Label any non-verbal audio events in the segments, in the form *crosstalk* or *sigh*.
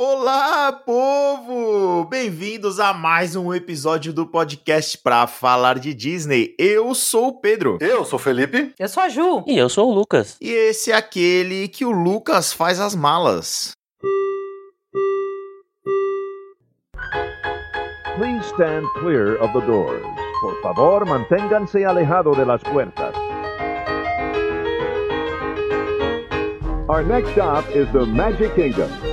Olá, povo! Bem-vindos a mais um episódio do podcast pra falar de Disney. Eu sou o Pedro. Eu sou o Felipe. Eu sou a Ju. E eu sou o Lucas. E esse é aquele que o Lucas faz as malas. Please stand clear of the doors. Por favor, manténganse alejado de las puertas. Our next stop is the Magic Kingdom.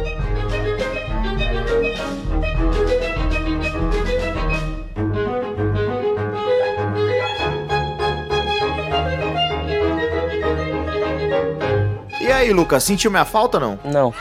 Aí, Lucas, sentiu minha falta não? Não.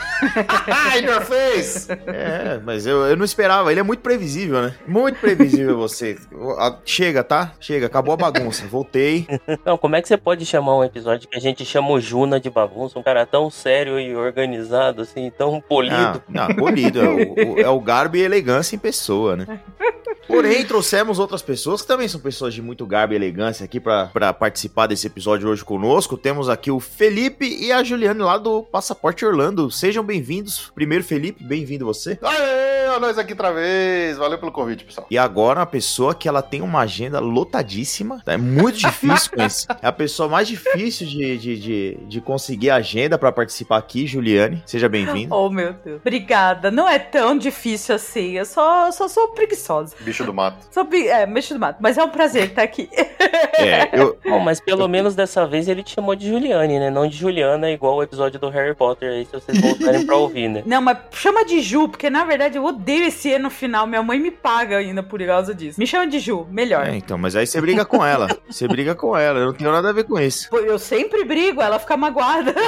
Ai, your face! É, mas eu, eu não esperava. Ele é muito previsível, né? Muito previsível você. Ah, Chega, tá? Chega, acabou a bagunça. Voltei. Não, como é que você pode chamar um episódio que a gente chama o Juna de bagunça? Um cara tão sério e organizado, assim, tão Ah, polido. não, polido. É o, o- é o garbo e elegância em pessoa, né? *laughs* Porém, trouxemos outras pessoas que também são pessoas de muito garbo e elegância aqui pra pra participar desse episódio hoje conosco. Temos aqui o Felipe e a Juliane lá do Passaporte Orlando. Sejam bem-vindos. Primeiro, Felipe, bem-vindo você. Aê, nós aqui outra vez. Valeu pelo convite, pessoal. E agora, uma pessoa que ela tem uma agenda lotadíssima. É muito difícil conhecer. É a pessoa mais difícil de, de, de, de conseguir agenda pra participar aqui, Juliane. Seja bem-vinda. Oh, meu Deus. Obrigada. Não é tão difícil assim. Eu só, só sou preguiçosa. Bicho do mato. Sou pre- é, mexo do mato. Mas é um prazer estar aqui. *laughs* É, eu, Bom, mas pelo menos dessa vez ele te chamou de Juliane, né? Não de Juliana, igual o episódio do Harry Potter aí, se vocês voltarem pra ouvir, né? Não, mas chama de Ju, porque na verdade eu odeio esse E no final. Minha mãe me paga ainda por causa disso. Me chama de Ju, melhor. É, então, mas aí você briga com ela. Você briga com ela. Eu não tenho nada a ver com isso. Pô, Eu sempre brigo, ela fica magoada. *laughs*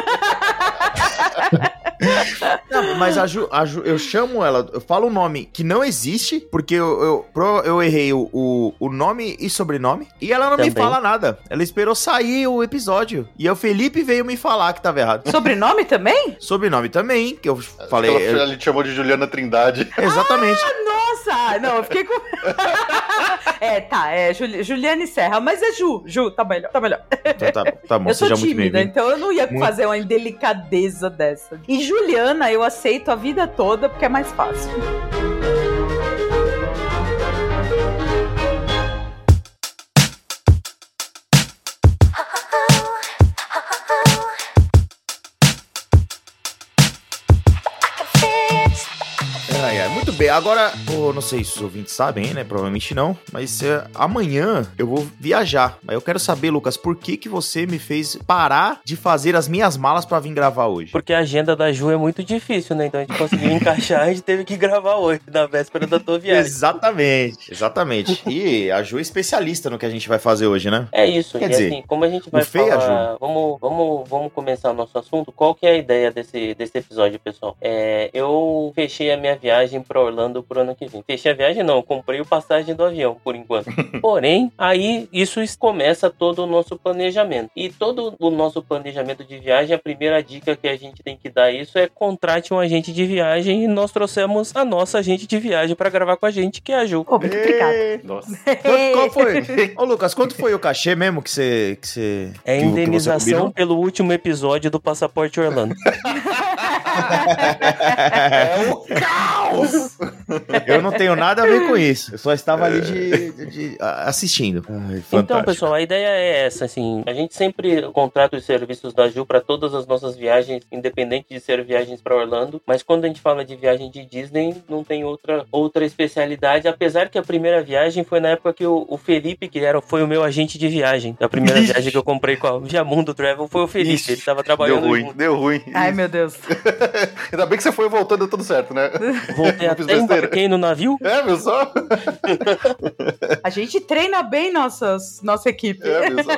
Não, mas a Ju, a Ju- eu chamo ela, eu falo um nome que não existe, porque eu, eu, pro- eu errei o, o, o nome e sobrenome, e ela não me Também. fala nada. Ela esperou sair o episódio. E o Felipe veio me falar que tava errado. Sobrenome também? Sobrenome também, que eu falei. Ela, eu- ela te chamou de Juliana Trindade. exatamente. Nossa! Não, eu fiquei com. *laughs* é, tá, é Juli- Juliane Serra, mas é Ju. Ju, tá melhor, tá melhor. Então tá, tá bom, eu sou seja muito tímida, bem-vindo. então eu não ia Muito. fazer uma indelicadeza dessa. E Juliana eu aceito a vida toda porque é mais fácil. Bem, agora, eu não sei se os ouvintes sabem, né? Provavelmente não, mas é, amanhã eu vou viajar. Aí eu quero saber, Lucas, por que que você me fez parar de fazer as minhas malas pra vir gravar hoje? Porque a agenda da Ju é muito difícil, né? Então a gente conseguiu *laughs* encaixar, a gente teve que gravar hoje, na véspera da tua viagem. Exatamente, exatamente. *laughs* E a Ju é especialista no que a gente vai fazer hoje, né? É isso, Quer dizer, assim, como a gente vai falar, vamos, vamos, vamos começar o nosso assunto, qual que é a ideia desse, desse episódio, pessoal? É, eu fechei a minha viagem pra Orlando pro ano que vem. Fechei a viagem não, comprei o passagem do avião, por enquanto. *laughs* Porém, aí isso começa todo o nosso planejamento. E todo o nosso planejamento de viagem, a primeira dica que a gente tem que dar isso é contrate um agente de viagem e nós trouxemos a nossa agente de viagem pra gravar com a gente, que é a Ju. Pô, muito obrigada. Ê, Nossa. *laughs* Quanto, qual foi? Ô, Lucas, quanto foi o cachê mesmo que você. Que você É que- que você indenização pelo último episódio do Passaporte Orlando. *laughs* É o caos! Eu não tenho nada a ver com isso. Eu só estava ali de, de- de- assistindo. Ai, Então, pessoal, a ideia é essa, assim, a gente sempre contrata os serviços da Ju para todas as nossas viagens, independente de ser viagens para Orlando, mas quando a gente fala de viagem de Disney, não tem outra outra especialidade, apesar que a primeira viagem foi na época que o, o Felipe, que era foi o meu agente de viagem, a primeira Ixi. viagem que eu comprei com a Viamundo Travel foi o Felipe, Ixi, ele tava Deu trabalhando ruim, junto. deu ruim. Ai, meu Deus. *laughs* *laughs* Ainda bem que você foi voltando deu tudo certo, né? Voltei *laughs* até embarquei no navio. É, viu só? *laughs* A gente treina bem nossas, nossa equipe. É, viu só?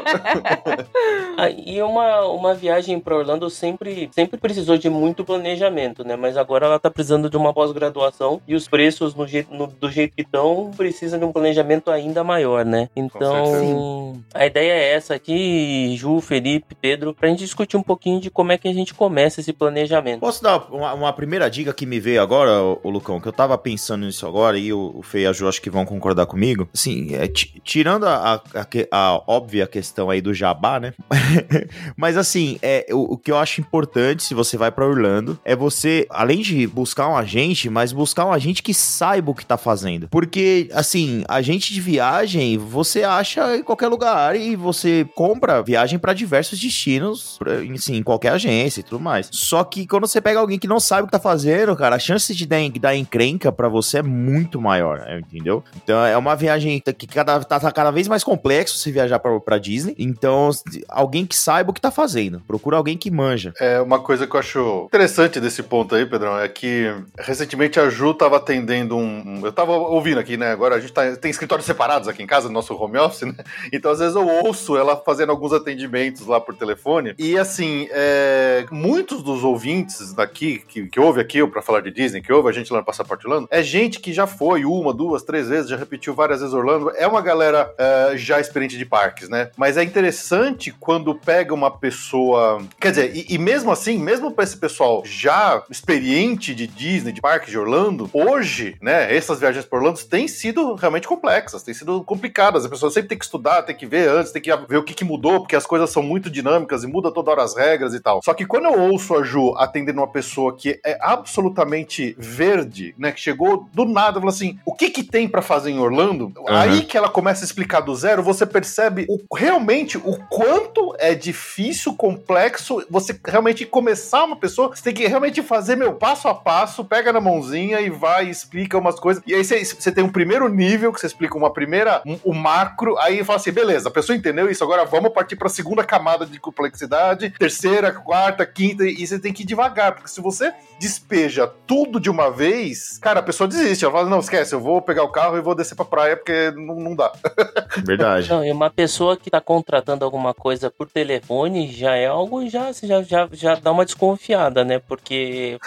Ah, e uma, uma viagem para Orlando sempre, sempre precisou de muito planejamento, né? Mas agora ela tá precisando de uma pós-graduação e os preços no jeito, no- do jeito que estão precisa de um planejamento ainda maior, né? Então, a ideia é essa aqui, Ju, Felipe, Pedro, pra gente discutir um pouquinho de como é que a gente começa esse planejamento. Posso posso dar uma, uma primeira dica que me veio agora, ô, Lucão, que eu tava pensando nisso agora e o, o Fê e a Ju acho que vão concordar comigo. Assim, é, ti- tirando a, a, a óbvia questão aí do jabá, né? *laughs* Mas assim, é, o, o que eu acho importante se você vai pra Orlando é você, além de buscar um agente, mas buscar um agente que saiba o que tá fazendo. Porque, assim, agente de viagem você acha em qualquer lugar e você compra viagem pra diversos destinos, pra, assim, em qualquer agência e tudo mais. Só que quando você pega alguém que não sabe o que tá fazendo, cara, a chance de dar, dar encrenca pra você é muito maior, né, entendeu? Então é uma viagem que cada, tá, tá cada vez mais complexo se viajar pra, pra Disney. Então, alguém que saiba o que tá fazendo. Procura alguém que manja. É uma coisa que eu acho interessante desse ponto aí, Pedrão, é que recentemente a Ju tava atendendo um- Eu tava ouvindo aqui, né? Agora a gente tá- tem escritórios separados aqui em casa, no nosso home office, né? *laughs* Então às vezes eu ouço ela fazendo alguns atendimentos lá por telefone. E assim, é, muitos dos ouvintes daqui, que, que ouve aqui pra falar de Disney, que ouve a gente lá no Passaporte Orlando, é gente que já foi uma, duas, três vezes, já repetiu várias vezes Orlando. É uma galera é, já experiente de parques, né? Mas é interessante quando pega uma pessoa. Quer dizer, e, e mesmo assim, mesmo pra esse pessoal já experiente de Disney, de parques de Orlando, hoje, né, essas viagens por Orlando têm sido realmente complexas, têm sido complicadas. A pessoa sempre tem que estudar, tem que ver antes, tem que ver o que, que mudou, porque as coisas são muito dinâmicas e muda toda hora as regras e tal. Só que quando eu ouço a Ju atendendo uma pessoa que é absolutamente verde, né, que chegou do nada, falou assim: o que que tem pra fazer em Orlando? Aí que ela começa a explicar do zero, você percebe o, realmente o quanto é difícil, complexo, você realmente começar uma pessoa, você tem que realmente fazer, meu, passo a passo, pega na mãozinha e vai e explica umas coisas. E aí você, você tem um primeiro nível, que você explica uma primeira, um, o macro, aí fala assim, beleza, a pessoa entendeu isso, agora vamos partir pra segunda camada de complexidade, terceira, quarta, quinta, e você tem que ir devagar, porque se você despeja tudo de uma vez, cara, a pessoa desiste, ela fala, não, esquece, eu vou pegar o carro e vou descer pra praia, porque não, não dá. *laughs* Verdade. Não, e uma pessoa que tá contratando alguma coisa por telefone já é algo, já, já, já, já dá uma desconfiada, né? Porque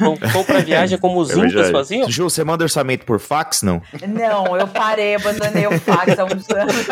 com- compra viagem *laughs* como os É incas faziam. Ju, você manda orçamento por fax, não? Não, eu parei, abandonei o fax há uns anos.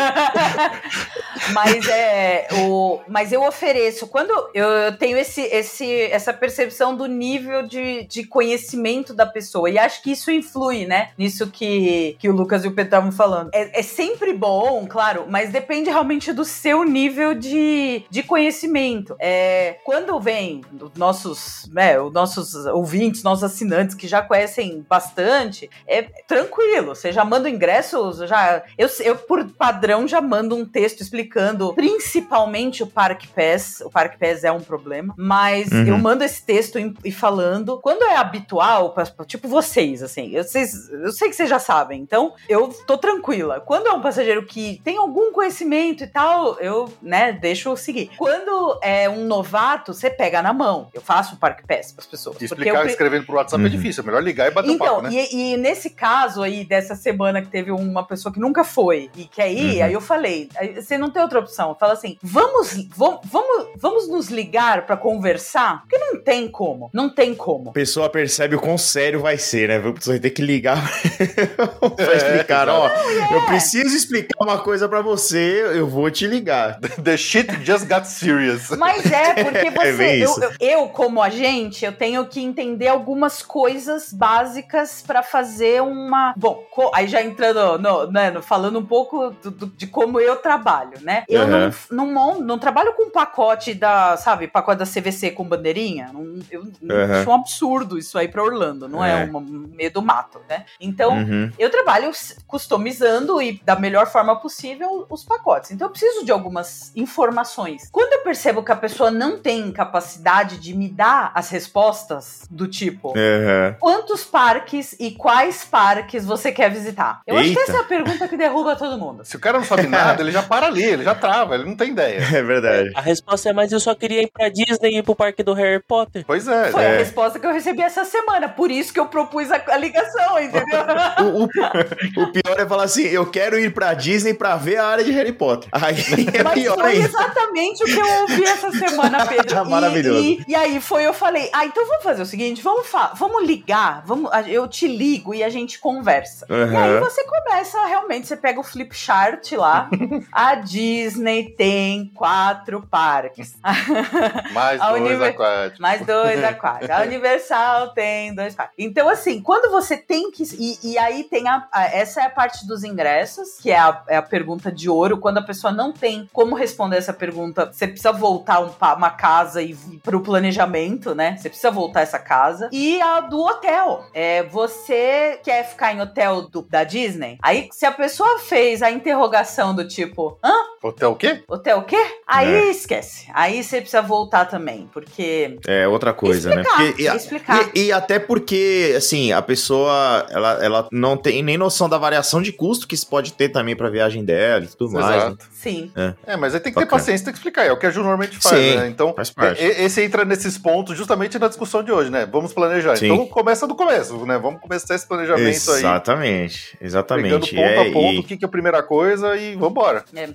*laughs* mas é o, mas eu ofereço quando eu, eu tenho esse, esse, essa percepção do nível de, de conhecimento da pessoa e acho que isso influi, né? Nisso que, que o Lucas e o Pedro estavam falando. É, é sempre bom, claro, mas depende realmente do seu nível de, de conhecimento. É, quando vem os nossos, né, os nossos ouvintes, nossos assinantes que já conhecem bastante, é tranquilo. Você já manda o ingresso, já. Eu, eu, por padrão, já mando um texto explicando principalmente o Park Pass. O Park Pass é um problema, mas Uhum. eu mando esse texto em- e falando. Quando é habitual, tipo vocês, assim, eu, vocês, eu sei que vocês já sabem, então eu tô tranquila. Quando é um passageiro que tem algum conhecimento e tal, eu, né, deixo seguir. Quando é um novato, você pega na mão. Eu faço o Park Pass pras pessoas. E porque explicar eu escrevendo por WhatsApp é Uhum. difícil, é melhor ligar e bater um então, papo, né? e, e nesse caso aí, dessa semana que teve uma pessoa que nunca foi e quer ir, Uhum. aí eu falei, aí você não tem outra opção. Fala assim, vamos, vamos, vamos, nos ligar pra conversar? Porque não tem como, não tem como. A pessoa percebe o quão sério vai ser, né? Você vai ter que ligar pra *laughs* É, explicar, ó. é. Eu preciso explicar uma coisa pra você, eu vou te ligar. The shit just got serious. Mas é, porque *laughs* você. bem eu, eu, eu, como agente, eu tenho que entender algumas coisas básicas pra fazer uma. Bom, co- aí já entrando, no, né, no- falando um pouco do- do- de como eu trabalho, né? Eu Aham. não, não, não trabalho com pacote da, sabe, pacote da CVC com bandeirinha. Não, eu Aham. acho um absurdo isso aí pra Orlando, não é, É. um meio do mato, né? Então, Uhum. eu trabalho customizando e da melhor forma possível os pacotes. Então eu preciso de algumas informações. Quando eu percebo que a pessoa não tem capacidade de me dar as respostas do tipo Aham. quantos parques e quais parques você quer visitar? Eu acho que Eita. essa é a pergunta que derruba todo mundo. Se o cara não sabe *laughs* nada, ele já para ali, ele já trava, ele não tem ideia. É verdade. A resposta é, mas eu só queria ir pra Disney e ir pro parque do Harry Potter. Pois é. Foi É. a resposta que eu recebi essa semana, por isso que eu propus a, a ligação, entendeu? *laughs* O, o- o pior é falar assim: eu quero ir pra Disney pra ver a área de Harry Potter. Aí é Mas pior foi ainda. exatamente o que eu ouvi essa semana, *laughs* Pedro. E- Maravilhoso. E, e aí foi, eu falei, ah, então vamos fazer o seguinte, vamos, vamos ligar, vamos, eu te ligo e a gente conversa. E aí você começa, realmente, você pega o flip chart lá, a Disney tem quatro parques. *laughs* Mais dois univer- aquáticos. Mais dois dois aquários. *laughs* A Universal tem dois aquários. Então, assim, quando você tem que. E, e aí tem a, a- Essa é a parte dos ingressos, que é a, é a pergunta de ouro. Quando a pessoa não tem como responder essa pergunta, você precisa voltar um, uma casa e para o planejamento, né? Você precisa voltar essa casa. E a do hotel. É, você quer ficar em hotel do- da Disney? Aí, se a pessoa fez a interrogação do tipo, hã? Hotel o quê? Hotel o quê? Aí É. esquece. Aí você precisa voltar também, porque. É outra coisa, explicar, né? Porque- e, explicar. e- e até porque, assim, a pessoa, ela, ela não tem nem noção da variação de custo que isso pode ter também pra viagem dela e tudo mais. né? Exato. Sim. É, mas aí tem que ter Bacana. paciência, tem que explicar. É o que a Ju normalmente faz, Sim, né? Então, faz parte. esse entra nesses pontos justamente na discussão de hoje, né? Vamos planejar. Sim. Então começa do começo, né? Vamos começar esse planejamento aí. Exatamente, Pegando exatamente. ponto É, a ponto, e- o que, que é a primeira coisa e vambora. É.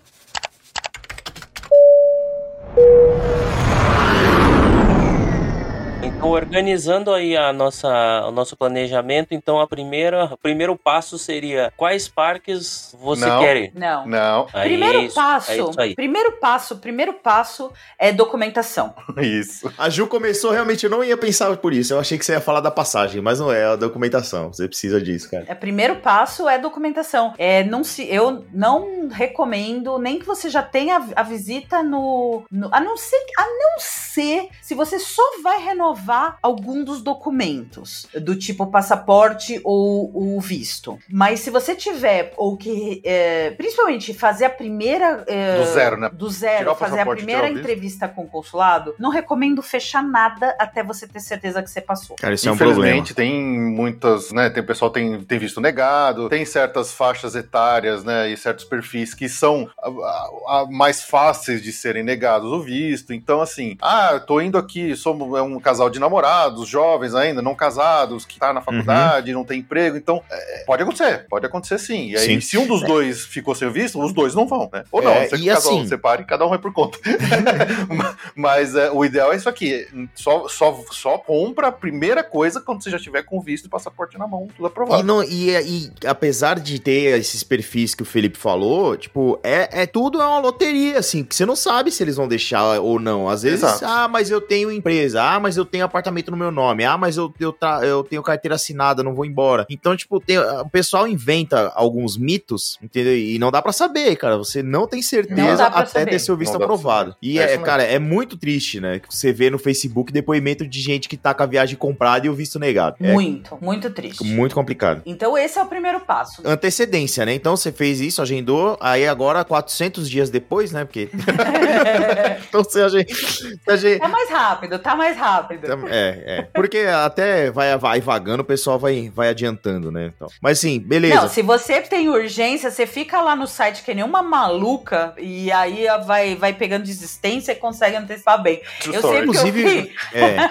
Então, organizando aí a nossa, o nosso planejamento, então a primeira, o primeiro passo seria quais parques você Não. quer ir? Não. Não, Aí primeiro é isso, passo, é primeiro passo, primeiro passo é documentação. *laughs* isso. A Ju começou, realmente, eu não ia pensar por isso. Eu achei que você ia falar da passagem, mas não é a documentação. Você precisa disso, cara. É primeiro passo é documentação. É não se, eu não recomendo nem que você já tenha a, a visita no, no- a não ser a não ser se você só vai renovar algum dos documentos do tipo passaporte ou o visto. Mas se você tiver ou que é, principalmente fazer a primeira é, Do zero, né? do zero o fazer a primeira o entrevista com o consulado, não recomendo fechar nada até você ter certeza que você passou. Cara, isso é um problema. Infelizmente, tem muitas, né? Tem pessoal tem, tem visto negado, tem certas faixas etárias, né? E certos perfis que são a- a- a mais fáceis de serem negados o visto. Então, assim, ah, eu tô indo aqui, somos é um casal de namorados, jovens ainda, não casados, que tá na faculdade, não tem emprego. Então, é, pode acontecer, pode acontecer sim. E aí, Sim. se um dos dois ficou sem visto, os dois não vão, né? Ou não, É, se e casal assim- separe, cada um vai por conta. *laughs* Mas é, o ideal é isso aqui. Só, só, só compra a primeira coisa quando você já tiver com visto e passaporte na mão, tudo E, aprovado. não- e- e apesar de ter esses perfis que o Felipe falou, tipo, é, é tudo é uma loteria, assim, porque você não sabe se eles vão deixar ou não. Às vezes, Exato. ah, mas eu tenho empresa, ah, mas eu tenho apartamento no meu nome, ah, mas eu, eu, tra- eu tenho carteira assinada, não vou embora. Então, tipo, tem- o pessoal inventa alguns mitos, entendeu? E não dá pra saber, cara. Você não tem Não certeza pra até saber. ter seu visto Não aprovado. E, É é, cara, é muito triste, né? Que você vê no Facebook depoimento de gente que tá com a viagem comprada e o visto negado. É Muito, muito triste. muito complicado Então esse é o primeiro passo. antecedência, né? Então você fez isso, agendou, aí agora 400 dias depois, né? Porque *laughs* então você agenda, você agenda- Tá mais rápido, tá mais rápido. é, é. Porque até vai, vai vagando, o pessoal vai, vai adiantando, né? Então, mas sim, beleza. Não, se você tem urgência, você fica lá no site que nem uma maluca e aí vai, vai pegando desistência e consegue antecipar bem. True Eu sempre *laughs* que eu Inclusive- fui, É,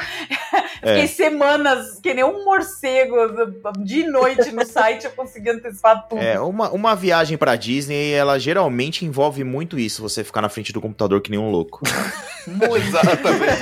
fiquei É. semanas que nem um morcego de noite no site, eu consegui antecipar tudo. é uma, uma viagem pra Disney, ela geralmente envolve muito isso, você ficar na frente do computador que nem um louco. Muito. Exatamente.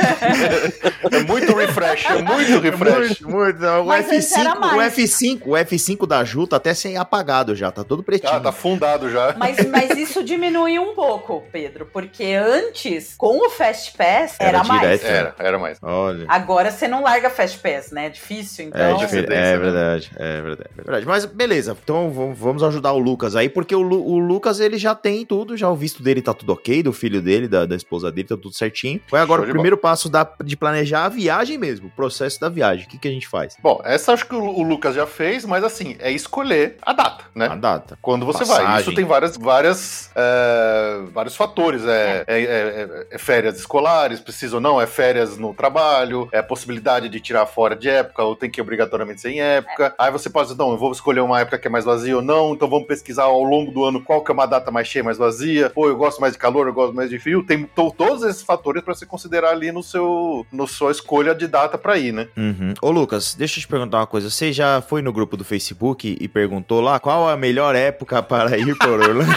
é muito refresh, é muito refresh. Muito, muito. O Mas antes era F5, o mais. F5, o F5 da Ju tá até sem apagado já, tá todo pretinho. Ah, tá fundado já. Mas, mas isso diminuiu um pouco, Pedro, porque antes, com o Fast Pass, era, Era mais. Era, era mais. Olha. Agora você não larga Fast Pass, né? É difícil, então. É, Então, difer- Coincidência, é né? verdade, é verdade, é verdade. Mas beleza, então vamos- vamos ajudar o Lucas aí, porque o, Lu- o Lucas ele já tem tudo, já o visto dele tá tudo ok, do filho dele, da, da esposa dele, tá tudo certinho. Foi agora Show o primeiro passo da, de planejar a viagem mesmo, o processo da viagem. O que, que a gente faz? Bom, essa acho que o, o Lucas já fez, mas assim, é escolher a data, né? A data. Quando você vai. Passagem. Isso tem várias, várias, é, vários fatores. É, é- é- é férias escolares, precisa ou não, é férias no trabalho, é a possibilidade de tirar fora de época, ou tem que obrigatoriamente ser em época. Aí você pode dizer, não, eu vou escolher uma época que é mais vazia ou não, então vamos pesquisar ao longo do ano qual que é uma data mais cheia, mais vazia. Pô, eu gosto mais de calor, eu gosto mais de frio. Tem to- todos esses fatores para você considerar ali no seu, no sua escolha de data para ir, né? Uhum. Ô Lucas, deixa eu te perguntar uma coisa. Você já foi no grupo do Facebook e perguntou lá qual a melhor época para ir por Orlando? *laughs*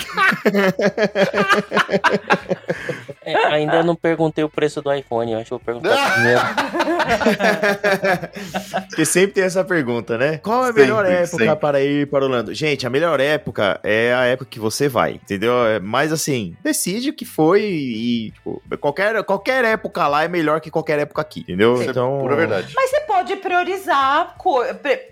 É, ainda não perguntei o preço do iPhone, eu acho que eu vou perguntar *laughs* primeiro. Porque sempre tem essa pergunta, né? Qual é a Sempre, melhor época sempre. para ir para Orlando? Gente, a melhor época é a época que você vai, entendeu? É, Mas assim, decide o que foi e, tipo, qualquer, qualquer época lá é melhor que qualquer época aqui, entendeu? Isso é Então, pura verdade. Mas você pode priorizar,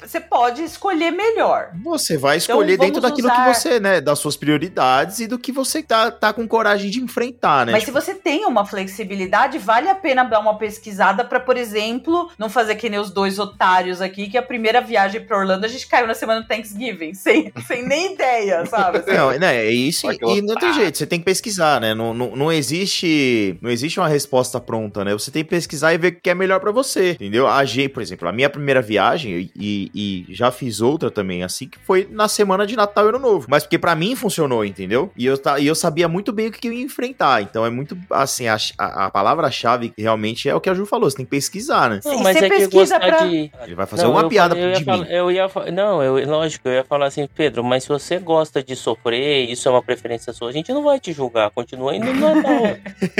você pode escolher melhor. Você vai escolher Então, dentro daquilo usar- que você, né, das suas prioridades e do que você tá, tá com coragem de enfrentar, né? Mas Tipo, se você tem uma flexibilidade, vale a pena dar uma pesquisada pra, por exemplo, não fazer que nem os dois otários aqui, que a primeira viagem pra Orlando a gente caiu na semana do Thanksgiving, *laughs* sem, sem nem ideia, sabe? Não, né, é isso que e não tem otário. jeito, você tem que pesquisar, né? Não, não, não existe não existe uma resposta pronta, né? Você tem que pesquisar e ver o que é melhor pra você, entendeu? A G, por exemplo, a minha primeira viagem, e, e já fiz outra também, assim, que foi na semana de Natal e Ano Novo. Mas porque pra mim funcionou, entendeu? E eu, e eu sabia muito bem o que eu ia enfrentar. Então é muito, assim, a, a, palavra-chave realmente é o que a Ju falou, você tem que pesquisar, né? Não, mas você é que pesquisa gostar pra- de. Ele vai fazer Não, uma eu piada eu ia de falar- mim. eu ia Não, eu, lógico, eu ia falar assim, Pedro, mas se você gosta de sofrer, isso é uma preferência sua, a gente não vai te julgar, continua indo no *laughs*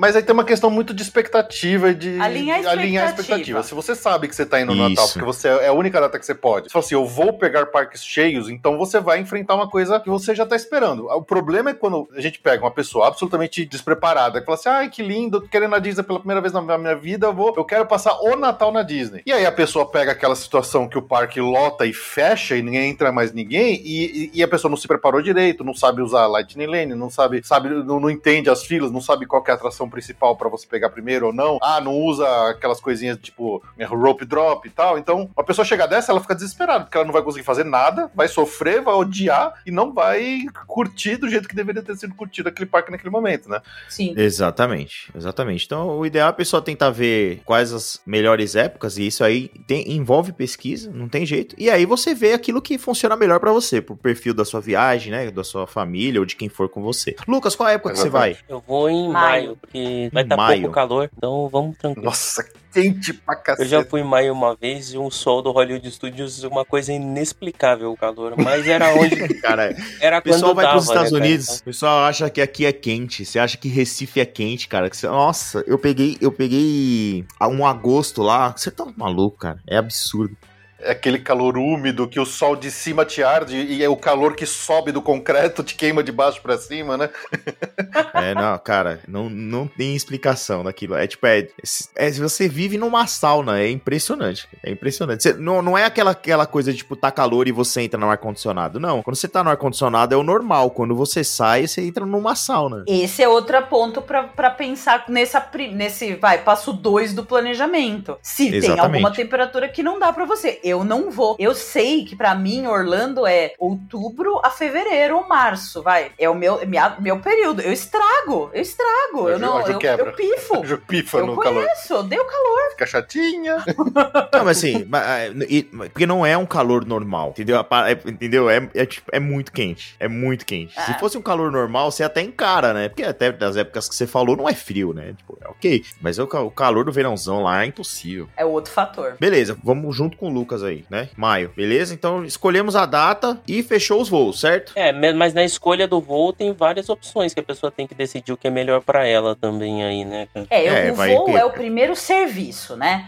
Mas aí tem uma questão muito de expectativa e de Alinhar a de alinhar a expectativa. expectativa. Se você sabe que você tá indo no Natal, Isso. porque você é a única data que você pode. Você fala assim, eu vou pegar parques cheios, então você vai enfrentar uma coisa que você já tá esperando. O problema é quando a gente pega uma pessoa absolutamente despreparada, que fala assim, ai, que lindo, eu tô querendo ir na Disney pela primeira vez na minha vida, eu vou, eu quero passar o Natal na Disney. E aí a pessoa pega aquela situação que o parque lota e fecha e ninguém entra mais ninguém, e, e- e a pessoa não se preparou direito, não sabe usar Lightning Lane, não sabe, sabe não, não entende as filas, não sabe qual que é a atração principal pra você pegar primeiro ou não. Ah, não usa aquelas coisinhas tipo é, rope drop e tal. Então, a pessoa chega dessa, ela fica desesperada, porque ela não vai conseguir fazer nada, vai sofrer, vai odiar e não vai curtir do jeito que deveria ter sido curtido aquele parque naquele momento, né? Sim. Exatamente, exatamente. Então, o ideal é a pessoa tentar ver quais as melhores épocas, e isso aí tem- envolve pesquisa, não tem jeito. E aí você vê aquilo que funciona melhor pra você, pro perfil da sua viagem, né, da sua família ou de quem for com você. Lucas, qual é a época que você vai? Eu vou em Maio. maio, porque vai estar Maio. pouco calor, então vamos tranquilo. Nossa, quente pra Eu cacete. já fui em maio uma vez e um sol do Hollywood Studios, uma coisa inexplicável o calor. Mas era onde. *laughs* Cara, Era o pessoal quando vai dava, pros Estados né? Unidos, o pessoal acha que aqui é quente, você acha que Recife é quente, cara. que você- Nossa, eu peguei, eu peguei um agosto lá, você tá maluco, cara. É absurdo. É aquele calor úmido que o sol de cima te arde e é o calor que sobe do concreto te queima de baixo pra cima, né? É, não, cara, não, não tem explicação daquilo. É tipo, é, é- você vive numa sauna, é impressionante. É impressionante. Você- não, não é aquela, aquela coisa de, tipo, tá calor e você entra no ar-condicionado. Não, quando você tá no ar-condicionado é o normal. Quando você sai, você entra numa sauna. Esse é outro ponto pra pra pensar nessa, nesse, vai, passo 2 do planejamento. Se tem Exatamente. alguma temperatura que não dá pra você, eu não vou. Eu sei que pra mim Orlando é outubro a fevereiro ou março, vai. É o meu, minha- meu período. Eu estrago, eu estrago. Eu Ju- não, eu, quebra. eu pifo. *laughs* Já pifa Eu no calor. conheço, eu dei o calor. Fica chatinha. *laughs* Não, mas assim, mas, ah, porque não é um calor normal, entendeu? É- entendeu? É, é, tipo, é muito quente. É muito quente. Se Ah. fosse um calor normal, você até encara, né? Porque até das épocas que você falou, não é frio, né? Tipo, é ok. Mas o, ca- o calor do verãozão lá é impossível. É outro fator. Beleza, vamos junto com o Lucas aí, né? Maio, beleza? Então escolhemos a data e fechou os voos, certo? É, mas na escolha do voo tem várias opções que a pessoa tem que decidir o que é melhor pra ela também aí, né? É, É, o vai voo ter- é o primeiro serviço, né?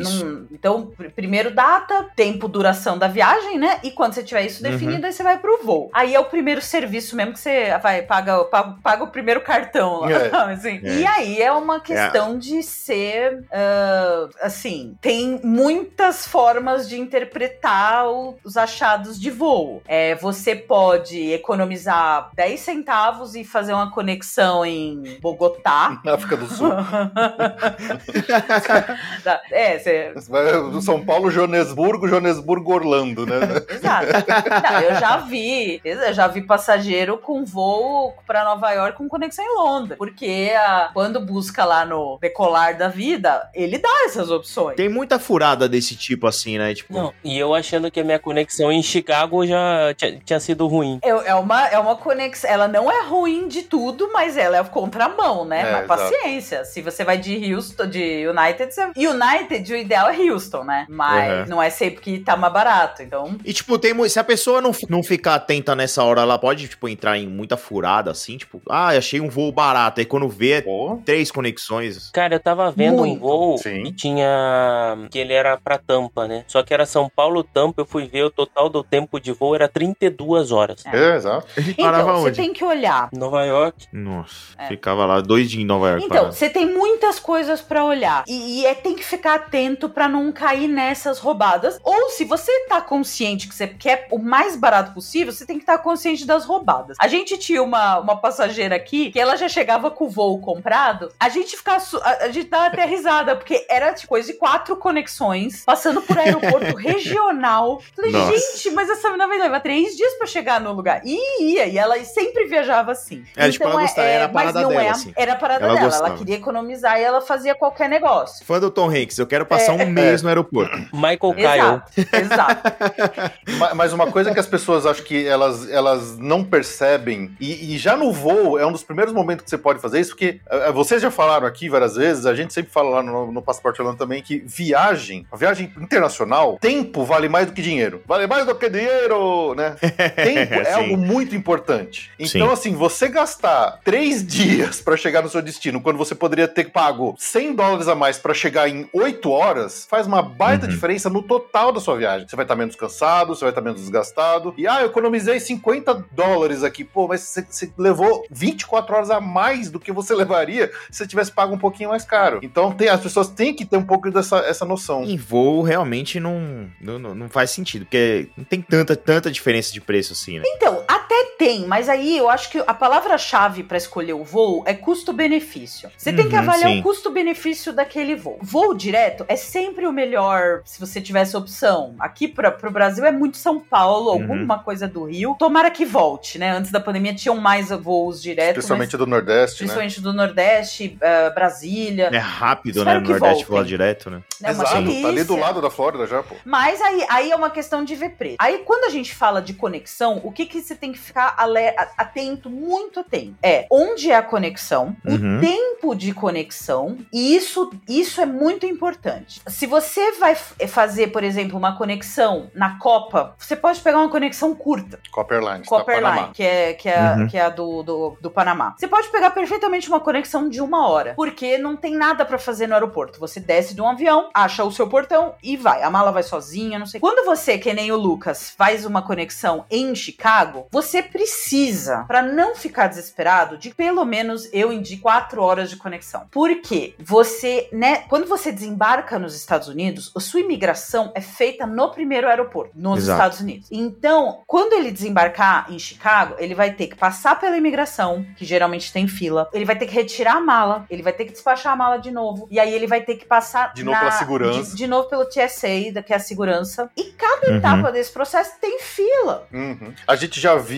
Isso. num- então, pr- primeiro data, tempo, duração da viagem, né? E quando você tiver isso Uhum. definido, aí você vai pro voo. Aí é o primeiro serviço mesmo que você vai paga, paga, paga o primeiro cartão lá. É. *laughs* assim? É. E aí é uma questão de ser, ah, assim, tem muitas formas de interpretar o- os achados de voo. É, você pode economizar 10 centavos e fazer uma conexão em Bogotá. *laughs* Na África do Sul. É, você. Do São Paulo, Joanesburgo, Joanesburgo, Orlando, né? Exato. Não, eu já vi, eu já vi passageiro com voo pra Nova York com conexão em Londres. Porque a- quando busca lá no decolar da vida, ele dá essas opções. Tem muita furada desse tipo assim, né? Tipo, Não, e eu achando que a minha conexão em Chicago já tinha, tinha sido ruim. É, é uma, é uma conexão. Ela não é ruim de tudo, mas ela é contramão, né? É, mas exato. paciência. Se você vai de Houston, de United, você... United, o ideal é Houston, né? Mas Uhum. não é sempre que tá mais barato. Então. E, tipo, tem, se a pessoa não, não ficar atenta nessa hora, ela pode, tipo, entrar em muita furada, assim, tipo, ah, achei um voo barato. Aí quando vê, Pô, três conexões. Cara, eu tava vendo Muito. um voo Sim. e tinha. que ele era pra Tampa, né? Só que era São Paulo-Tampa, eu fui ver, o total do tempo de voo era 32 horas. é, exato. Ele Então, parava você onde? tem que olhar. Nova York. Nossa, É. ficava lá dois dias em Nova York. Então, você tem muitas coisas pra olhar. E, e é tem que ficar atento pra não cair nessas roubadas. Ou se você tá consciente que você quer o mais barato possível, você tem que estar consciente das roubadas. A gente tinha uma, uma passageira aqui que ela já chegava com o voo comprado. A gente ficava. A, a gente dava até risada, porque era tipo, coisa de quatro conexões, passando por aeroporto regional. Falei, Nossa. gente, mas essa menina vai levar três dias pra chegar no lugar. E ia, e ela sempre viajava assim. Era, tipo, ela gostava, era a mas parada não dela, é, a- assim. Era a parada Ela dela. gostava. Ela queria economizar e ela fazia qualquer negócio. Fã do Tom Hanks, eu quero passar um mês no aeroporto. *clears throat* Michael Kyle. Exato, exato. *laughs* Ma- Mas uma coisa que as pessoas acho que elas, elas não percebem, e, e já no voo é um dos primeiros momentos que você pode fazer isso, porque eh, vocês já falaram aqui várias vezes, a gente sempre fala lá no, no Passaporte Orlando também, que viagem, a viagem internacional, tempo vale mais do que dinheiro. Vale mais do que dinheiro, né? *laughs* Tempo é algo muito importante. Então, Sim. assim, você gastar três *laughs* dias pra chegar no seu destino, quando você poderia ter pago 100 dólares a mais pra chegar em 8 horas, faz uma baita Uhum. diferença no total da sua viagem. Você vai estar menos cansado, você vai estar menos desgastado. E, ah, eu economizei 50 dólares aqui. Pô, mas você, levou 24 horas a mais do que você *laughs* levaria se você tivesse pago um pouquinho mais caro. Então, tem, as pessoas têm que ter um pouco dessa essa noção. Em voo, realmente não, não, não- não faz sentido, porque não tem tanta, tanta diferença de preço assim, né? Então, até tem, mas aí eu acho que a palavra-chave pra escolher o voo é custo-benefício. Você tem que Uhum, avaliar sim. o custo-benefício daquele voo. Voo direto é sempre o melhor se você tivesse opção. Aqui pra, pro Brasil é muito São Paulo, Uhum. alguma coisa do Rio. Tomara que volte, né? Antes da pandemia tinham mais voos direto, Especialmente mas, do Nordeste, né? principalmente do Nordeste, eh, Brasília. É rápido, Espero né? No Nordeste voar direto, né? É uma Exato, tá ali do lado da Flórida já, pô. Mas aí, aí é uma questão de ver preço. Aí quando a gente fala de conexão, o que que você tem que ficar atento, muito atento? É onde é a conexão, Uhum. o tempo de conexão, e isso, isso é muito importante. Se você vai f- fazer, por exemplo, uma conexão na Copa, você pode pegar uma conexão curta. Copperline, Copperline, Panamá. que é, que é, Uhum. que é a do, do, do Panamá. Você pode pegar perfeitamente uma conexão de uma hora, porque não tem nada pra fazer no aeroporto. Você desce de um avião, acha o seu portão e vai. A mala vai sozinha, não sei. Quando você, que nem o Lucas, faz uma conexão em Chicago, você precisa, pra não ficar desesperado, de pelo menos eu indico quatro horas de conexão. Porque você, né, quando você desembarca nos Estados Unidos, a sua imigração é feita no primeiro aeroporto, nos Exato. Estados Unidos. Então, quando ele desembarcar em Chicago, ele vai ter que passar pela imigração, que geralmente tem fila. Ele vai ter que retirar a mala, ele vai ter que despachar a mala de novo. E aí ele vai ter que passar De novo pela segurança. De, de novo pelo TSA, que é a segurança. E cada Uhum. etapa desse processo tem fila. Uhum. A gente já viu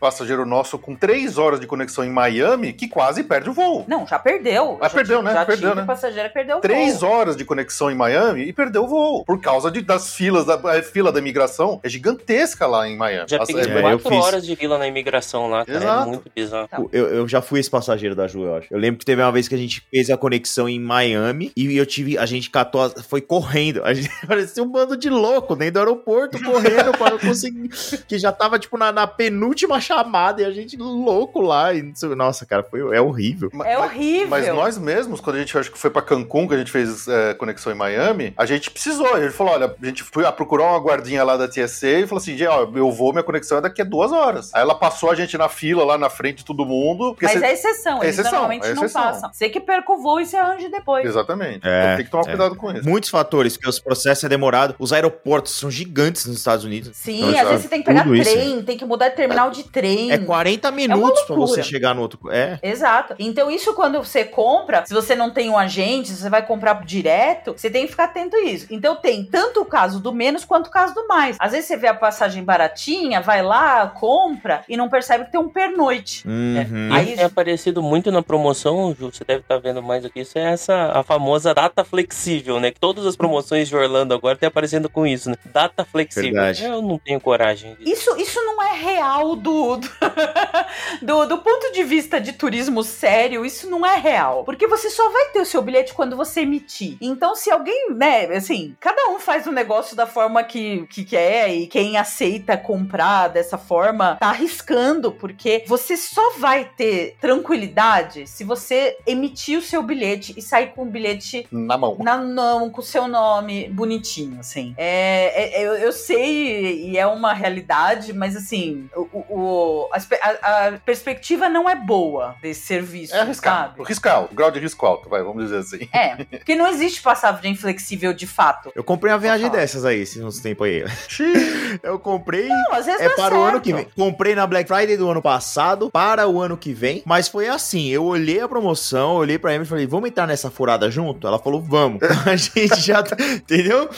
passageiro nosso com três horas de conexão em Miami que quase perde o voo. Não, já perdeu. Ah, já perdeu, né? Já Perdeu, né? passageiro perdeu o Três voo. horas de conexão em Miami e perdeu o voo. Por causa de- das filas, da a fila da imigração é gigantesca lá em Miami. Já As- peguei É, eu quatro fiz. horas de fila na imigração lá, cara. Exato. É muito bizarro. Tá. Eu, eu já fui esse passageiro da Ju, eu acho. Eu lembro que teve uma vez que a gente fez a conexão em Miami e eu tive. A gente catou. a- Foi correndo. A gente *laughs* parecia um bando de louco dentro do aeroporto, correndo para conseguir. Que já tava, tipo, na, na penúltima chamada e a gente louco lá. E, não nossa, cara, foi, é horrível. É horrível. Mas nós mesmos, quando a gente acho que foi pra Cancún, que a gente fez é, conexão em Miami, a gente precisou. A gente falou: olha, a gente foi a procurar uma guardinha lá da TSA e falou assim: gente, ó, eu vou, minha conexão é daqui a duas horas. Aí ela passou a gente na fila lá na frente de todo mundo. Mas você- é exceção, eles exceção, normalmente é não exceção. passam. Você que perca o voo e se arranje depois. Exatamente. É, Então tem que tomar é. cuidado com isso. Muitos fatores, porque os processos é demorado. Os aeroportos são gigantes nos Estados Unidos. Sim, Então, às vezes você tem que pegar tudo isso. trem, tem que mudar de terminal de trem. É 40 minutos pra loucura. você chegar no outro. É. Exato. Então, isso quando você compra, se você não tem um agente, se você vai comprar direto, você tem que ficar atento a isso. Então, tem tanto o caso do menos quanto o caso do mais. Às vezes você vê a passagem baratinha, vai lá, compra e não percebe que tem um pernoite. Uhum. Aí- Aí é aparecido muito na promoção, Ju, você deve estar vendo mais do que isso, é essa a famosa data flexível, né? Que todas as promoções de Orlando agora tem aparecendo com isso, né? Data flexível. Verdade. Eu não tenho coragem disso. Isso, isso não é real do do, *laughs* do do ponto de vista de turismo sério, isso não é real. Porque você só vai ter o seu bilhete quando você emitir. Então, se alguém, né, assim, cada um faz o negócio da forma que, que quer e quem aceita comprar dessa forma tá arriscando, porque você só vai ter tranquilidade se você emitir o seu bilhete e sair com o bilhete Na mão. na mão, com o seu nome bonitinho, assim. É, é- eu, eu sei, e é uma realidade, mas assim, o, o- o- a, a- perspectiva não é boa desse serviço, É arriscar. sabe? Risco alto, grau de risco alto, vai, vamos dizer assim. É, *laughs* porque não existe passagem flexível de fato. Eu comprei uma viagem dessas aí, esses uns tempos aí. *laughs* Eu comprei. Não, às vezes É para o ano que certo. vem. Comprei na Black Friday do ano passado para o ano que vem, mas foi assim, eu olhei a promoção, olhei pra Emily e falei, vamos entrar nessa furada junto? Ela falou, vamos. *laughs* a gente já, tá- entendeu?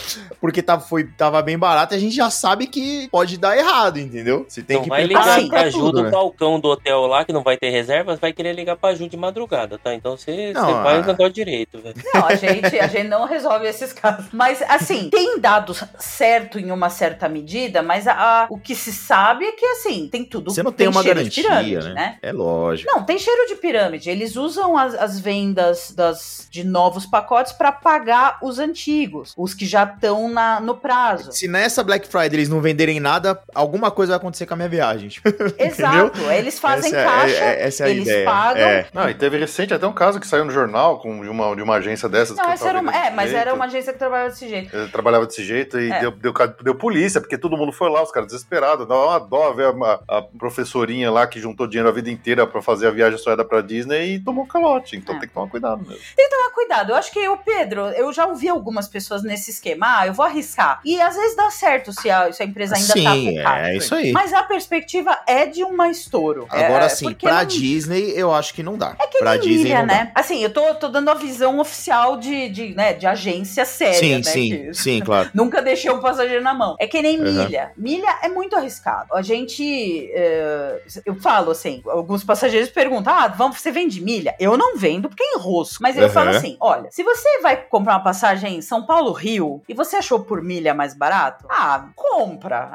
Porque tava, foi, tava bem barato e a gente já sabe que pode dar errado, entendeu? Você tem não que vai ligar assim, pra Ju tudo, do né? balcão do hotel lá, que não vai ter reservas, vai querer ligar pra Ju de madrugada, tá? Então você Não, você faz a- o negócio direito, velho. Não, a gente, a gente não resolve esses casos. Mas, assim, tem dado certo em uma certa medida, mas a- a- o que se sabe é que, assim, tem tudo. Você não tem, uma cheiro de garantia, pirâmide, né? É lógico. Não, tem cheiro de pirâmide. Eles usam as, as vendas das, de novos pacotes para pagar os antigos, os que já estão no prazo. Se nessa Black Friday eles não venderem nada, alguma coisa vai acontecer com a minha viagem. Tipo. *laughs* Exato. Eles fazem Essa é- caixa, é- essa é a eles ideia. pagam. É. Não, e teve recente até um caso que saiu no jornal com, de, uma, de uma agência dessas. Não, que essa era uma, é, mas era uma agência que trabalhava desse jeito. Ele trabalhava desse jeito e É. deu, deu, deu polícia, porque todo mundo foi lá, os caras desesperados. Dá uma dó ver a, a professorinha lá que juntou dinheiro a vida inteira pra fazer a viagem sonhada pra Disney e tomou calote. Então É. tem que tomar cuidado mesmo. Tomar cuidado. Eu acho que o Pedro, eu já ouvi algumas pessoas nesse esquema, ah, eu vou arriscar. E às vezes dá certo se a, se a empresa ainda tá Sim, focada. é isso aí. Mas a perspectiva é de uma estouro. Agora é, sim, pra não- Disney eu acho que não dá. É que pra nem Disney milha, não dá. né? Assim, eu tô, tô dando a visão oficial de, de, né, de agência séria, Sim, né? sim, que sim, claro. *laughs* Nunca deixei um passageiro na mão. É que nem Uhum. milha. Milha é muito arriscado. A gente. é, eu falo assim: alguns passageiros perguntam: ah, vamos, você vende milha? Eu não vendo porque é enrosco. Mas eu Uhum. falo assim: olha, se você vai comprar uma passagem em São Paulo-Rio e você achou por milha mais barato, ah, compra.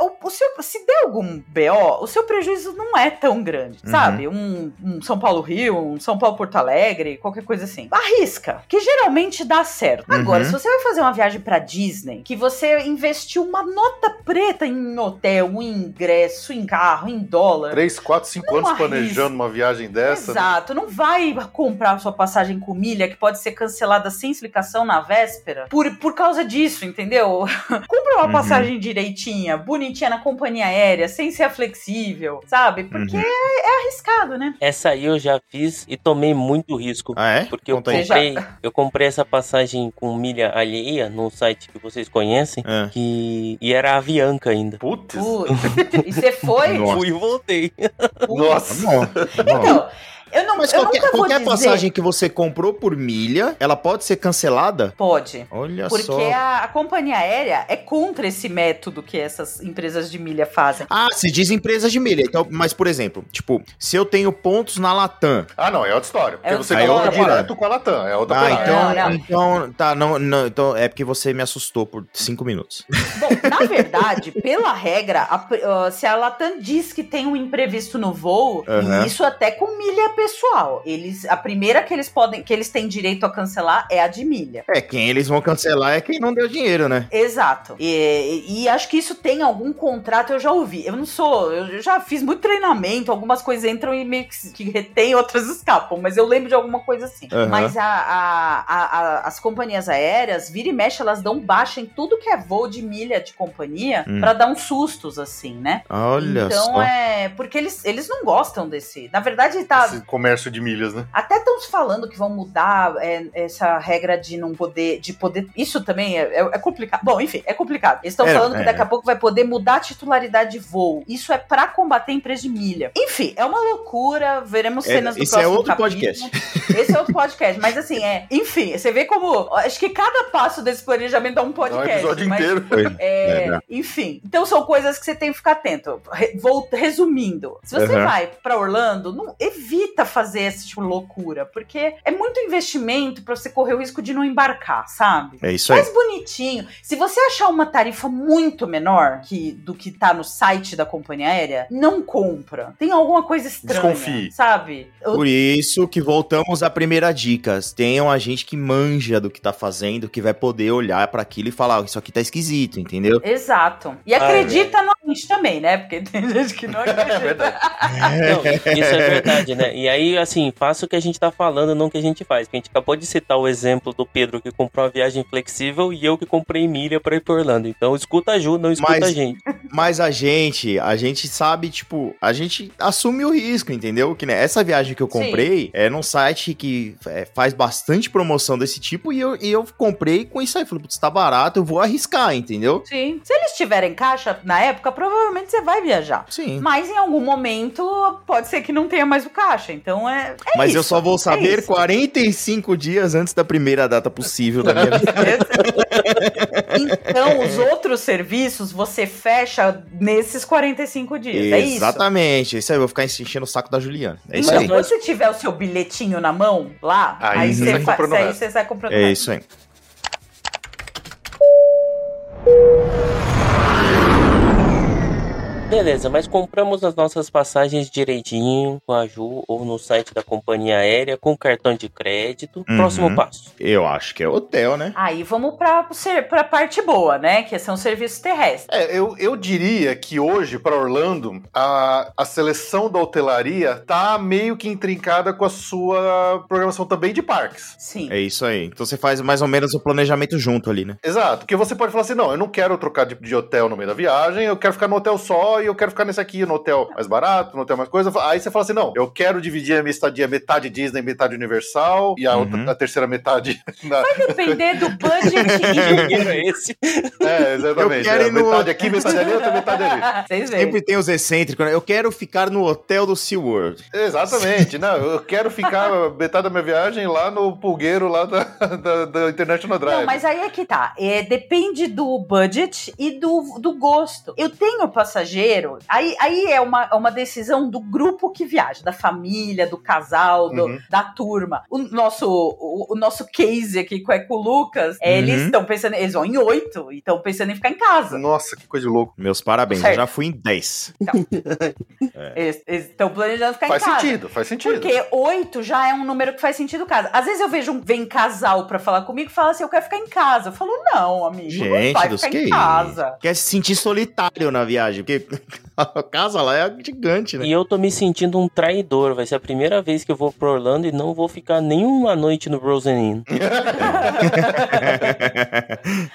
O, o seu, se der algum BO, o seu prejuízo não é tão grande, Uhum. sabe? Um, um São Paulo-Rio, um São Paulo-Porto Alegre, qualquer coisa assim. Arrisca, que geralmente dá certo. Agora, Uhum. se você vai fazer uma viagem pra Disney, que você investiu uma nota preta em hotel, em ingresso, em carro, em dólar. Três, quatro, cinco Não anos arrisca. planejando uma viagem dessa. né? Exato, não vai comprar sua passagem com milha que pode ser cancelada sem explicação na véspera por, por causa disso, entendeu? *laughs* Compra uma Uhum. passagem direitinha, bonitinha na companhia aérea, sem ser flexível, sabe? Porque Uhum. é, é arriscado, né? Essa aí eu já fiz e tomei muito risco. Ah, é? Porque eu Conta já- comprei, eu comprei essa passagem com milha alheia num site que vocês conhecem, Ah. que e era a Avianca ainda. Putz. Putz. e você *laughs* foi? Nossa. Fui e voltei. Nossa. Então, eu não Mas eu qualquer, qualquer dizer... passagem que você comprou por milha, ela pode ser cancelada? Pode. Olha Porque só. a, a companhia aérea é contra esse método que essas empresas de milha fazem. Ah, se diz empresas de milha. Então, mas, por exemplo, tipo, se eu tenho pontos na Latam. Ah, não, é outra história. Porque É você outra compra direto com a Latam. É outra Ah, parada. então, Não, não. então, tá, não, não, então é porque você me assustou por cinco minutos. Bom, na *laughs* verdade, pela regra, a ah, se a Latam diz que tem um imprevisto no voo, e isso até com milha pessoal. Eles, a primeira que eles podem, que eles têm direito a cancelar é a de milha. É, quem eles vão cancelar é quem não deu dinheiro, né? Exato. E, e acho que isso tem algum contrato, eu já ouvi. Eu não sou, eu já fiz muito treinamento, algumas coisas entram e meio que, que retém, outras escapam, mas eu lembro de alguma coisa assim. Aham. Mas a, a- a- as companhias aéreas, vira e mexe, elas dão baixa em tudo que é voo de milha de companhia Hum. pra dar uns sustos, assim, né? Olha então só. é. Porque eles, eles não gostam desse. Na verdade, tá. Esse comércio de milhas, né? Até estão se falando que vão mudar é, essa regra de não poder. de poder. Isso também é, é- é complicado. Bom, enfim, é complicado. Eles estão É, falando é. que daqui a pouco vai poder mudar a titularidade de voo. Isso é pra combater a empresa de milha. Enfim, é uma loucura. Veremos É, cenas do esse é próximo outro capítulo. podcast. *laughs* Esse é outro podcast. Mas assim, é. Enfim, você vê como. Acho que cada passo desse planejamento é um Dá um podcast. episódio mas- inteiro. é, É, dá. enfim, então são coisas que você tem que ficar atento. Re- vou resumindo. Se você Uhum. vai pra Orlando, não evita fazer esse tipo de loucura, porque é muito investimento pra você correr o risco de não embarcar, sabe? É isso aí. Mais bonitinho. Se você achar uma tarifa muito menor que, do que tá no site da companhia aérea, não compra. Tem alguma coisa estranha, Desconfie. sabe? Eu- Por isso que voltamos à primeira dica. Tenham a gente que manja do que tá fazendo, que vai poder olhar pra aquilo e falar, "Ó, isso aqui tá esquisito, entendeu? Exato. E Ah, acredita no gente também, né? Porque tem gente que não *laughs* É acredita. verdade. Não, isso é verdade, né? E aí, assim, faça o que a gente tá falando, não o que a gente faz. Porque a gente acabou de citar o exemplo do Pedro que comprou uma viagem flexível e eu que comprei milha pra ir pra Orlando. Então, escuta a Ju, não escuta Mas- a gente. *laughs* Mas a gente, a gente sabe, tipo, a gente assume o risco, entendeu? Que né, essa viagem que eu Sim. comprei é num site que é, faz bastante promoção desse tipo e eu, e eu comprei com isso aí. Falei, putz, tá barato, eu vou arriscar, entendeu? Sim. Se eles tiverem caixa na época, provavelmente você vai viajar. Sim. Mas em algum momento pode ser que não tenha mais o caixa. Então é. é Mas eu isso, só vou é saber isso. 45 dias antes da primeira data possível da minha *laughs* vida. então, os outros serviços você fecha nesses 45 dias. É isso. Exatamente. Isso aí, eu vou ficar enchendo o saco da Juliana. É isso Então, aí. quando você tiver o seu bilhetinho na mão lá, Aí aí, você fa- aí você sai comprando É isso aí. Beleza, mas compramos as nossas passagens direitinho com a Ju ou no site da companhia aérea com cartão de crédito. Uhum. Próximo passo. Eu acho que é hotel, né? Aí vamos pra, pra parte boa, né? Que são serviços terrestres. É, eu, eu diria que hoje, para Orlando, a, a seleção da hotelaria tá meio que intrincada com a sua programação também de parques. Sim. É isso aí. Então você faz mais ou menos o planejamento junto ali, né? Exato, porque você pode falar assim: não, eu não quero trocar de, de hotel no meio da viagem, eu quero ficar no hotel só e eu quero ficar nesse aqui, no hotel mais barato, no hotel mais coisa. Aí você fala assim: não, eu quero dividir a minha estadia metade Disney, metade Universal e a, outra- Uhum. a terceira metade. *laughs* Na... Depender do budget e Dinheiro é esse. *laughs* É, exatamente. Eu quero é, ir no- metade aqui, metade ali, outra metade ali. *laughs* Vocês veem. Sempre tem os excêntricos, né? Eu quero ficar no hotel do SeaWorld. Exatamente, não, eu quero ficar metade da minha viagem lá no pulgueiro lá da, da, da International Drive. Não, mas aí é que tá. É, depende do budget e do, do gosto. Eu tenho passageiro, aí, aí é uma, é uma decisão do grupo que viaja, da família, do casal, do- Uhum. da turma. O nosso, o, o nosso case aqui com, é com o Lucas, é, eles Uhum. estão pensando, eles vão em oito e estão pensando em ficar em casa. Nossa, que coisa de louco. Meus parabéns, Certo. eu já fui em 10. *laughs* Eles estão planejando ficar Faz em casa. sentido, faz sentido. Porque oito já é um número que faz sentido casa. Às vezes eu vejo um vem casal pra falar comigo e fala assim: eu quero ficar em casa. Eu falo, não, amigo, não Gente vai dos ficar que em casa. Quer se sentir solitário na viagem, porque like *laughs* a casa lá é gigante, né? E eu tô me sentindo um traidor. Vai ser a primeira vez que eu vou pro Orlando e não vou ficar nenhuma noite no Rosen Inn. *laughs* *laughs*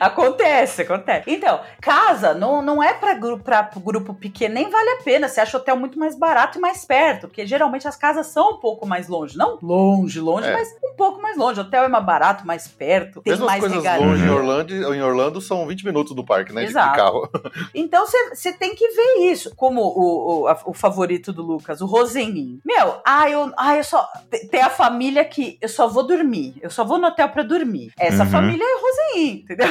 Acontece, acontece. Então, casa não, não é pra grupo, pra grupo pequeno, nem vale a pena. Você acha hotel muito mais barato e mais perto, porque geralmente as casas são um pouco mais longe. Não longe, longe, É. mas um pouco mais longe. Hotel é mais barato, mais perto, tem Mesmo mais coisas regalia. longe em. Orlando, em Orlando são 20 minutos do parque, né? De, de Exato. carro. Então você tem que ver isso. Como o, o, a- o favorito do Lucas, o Rosenin. Meu, ah, eu, ah, eu só. te- Tem a família que eu só vou dormir. Eu só vou no hotel pra dormir. Essa Uhum. família é Rosenin, entendeu?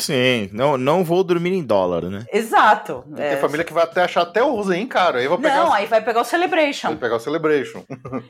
Sim, não, não vou dormir em dólar, né? Exato. Tem É. família que vai até achar até o Rosen caro. Aí eu vou pegar, Não, o, aí vai pegar o Celebration. vai pegar o Celebration.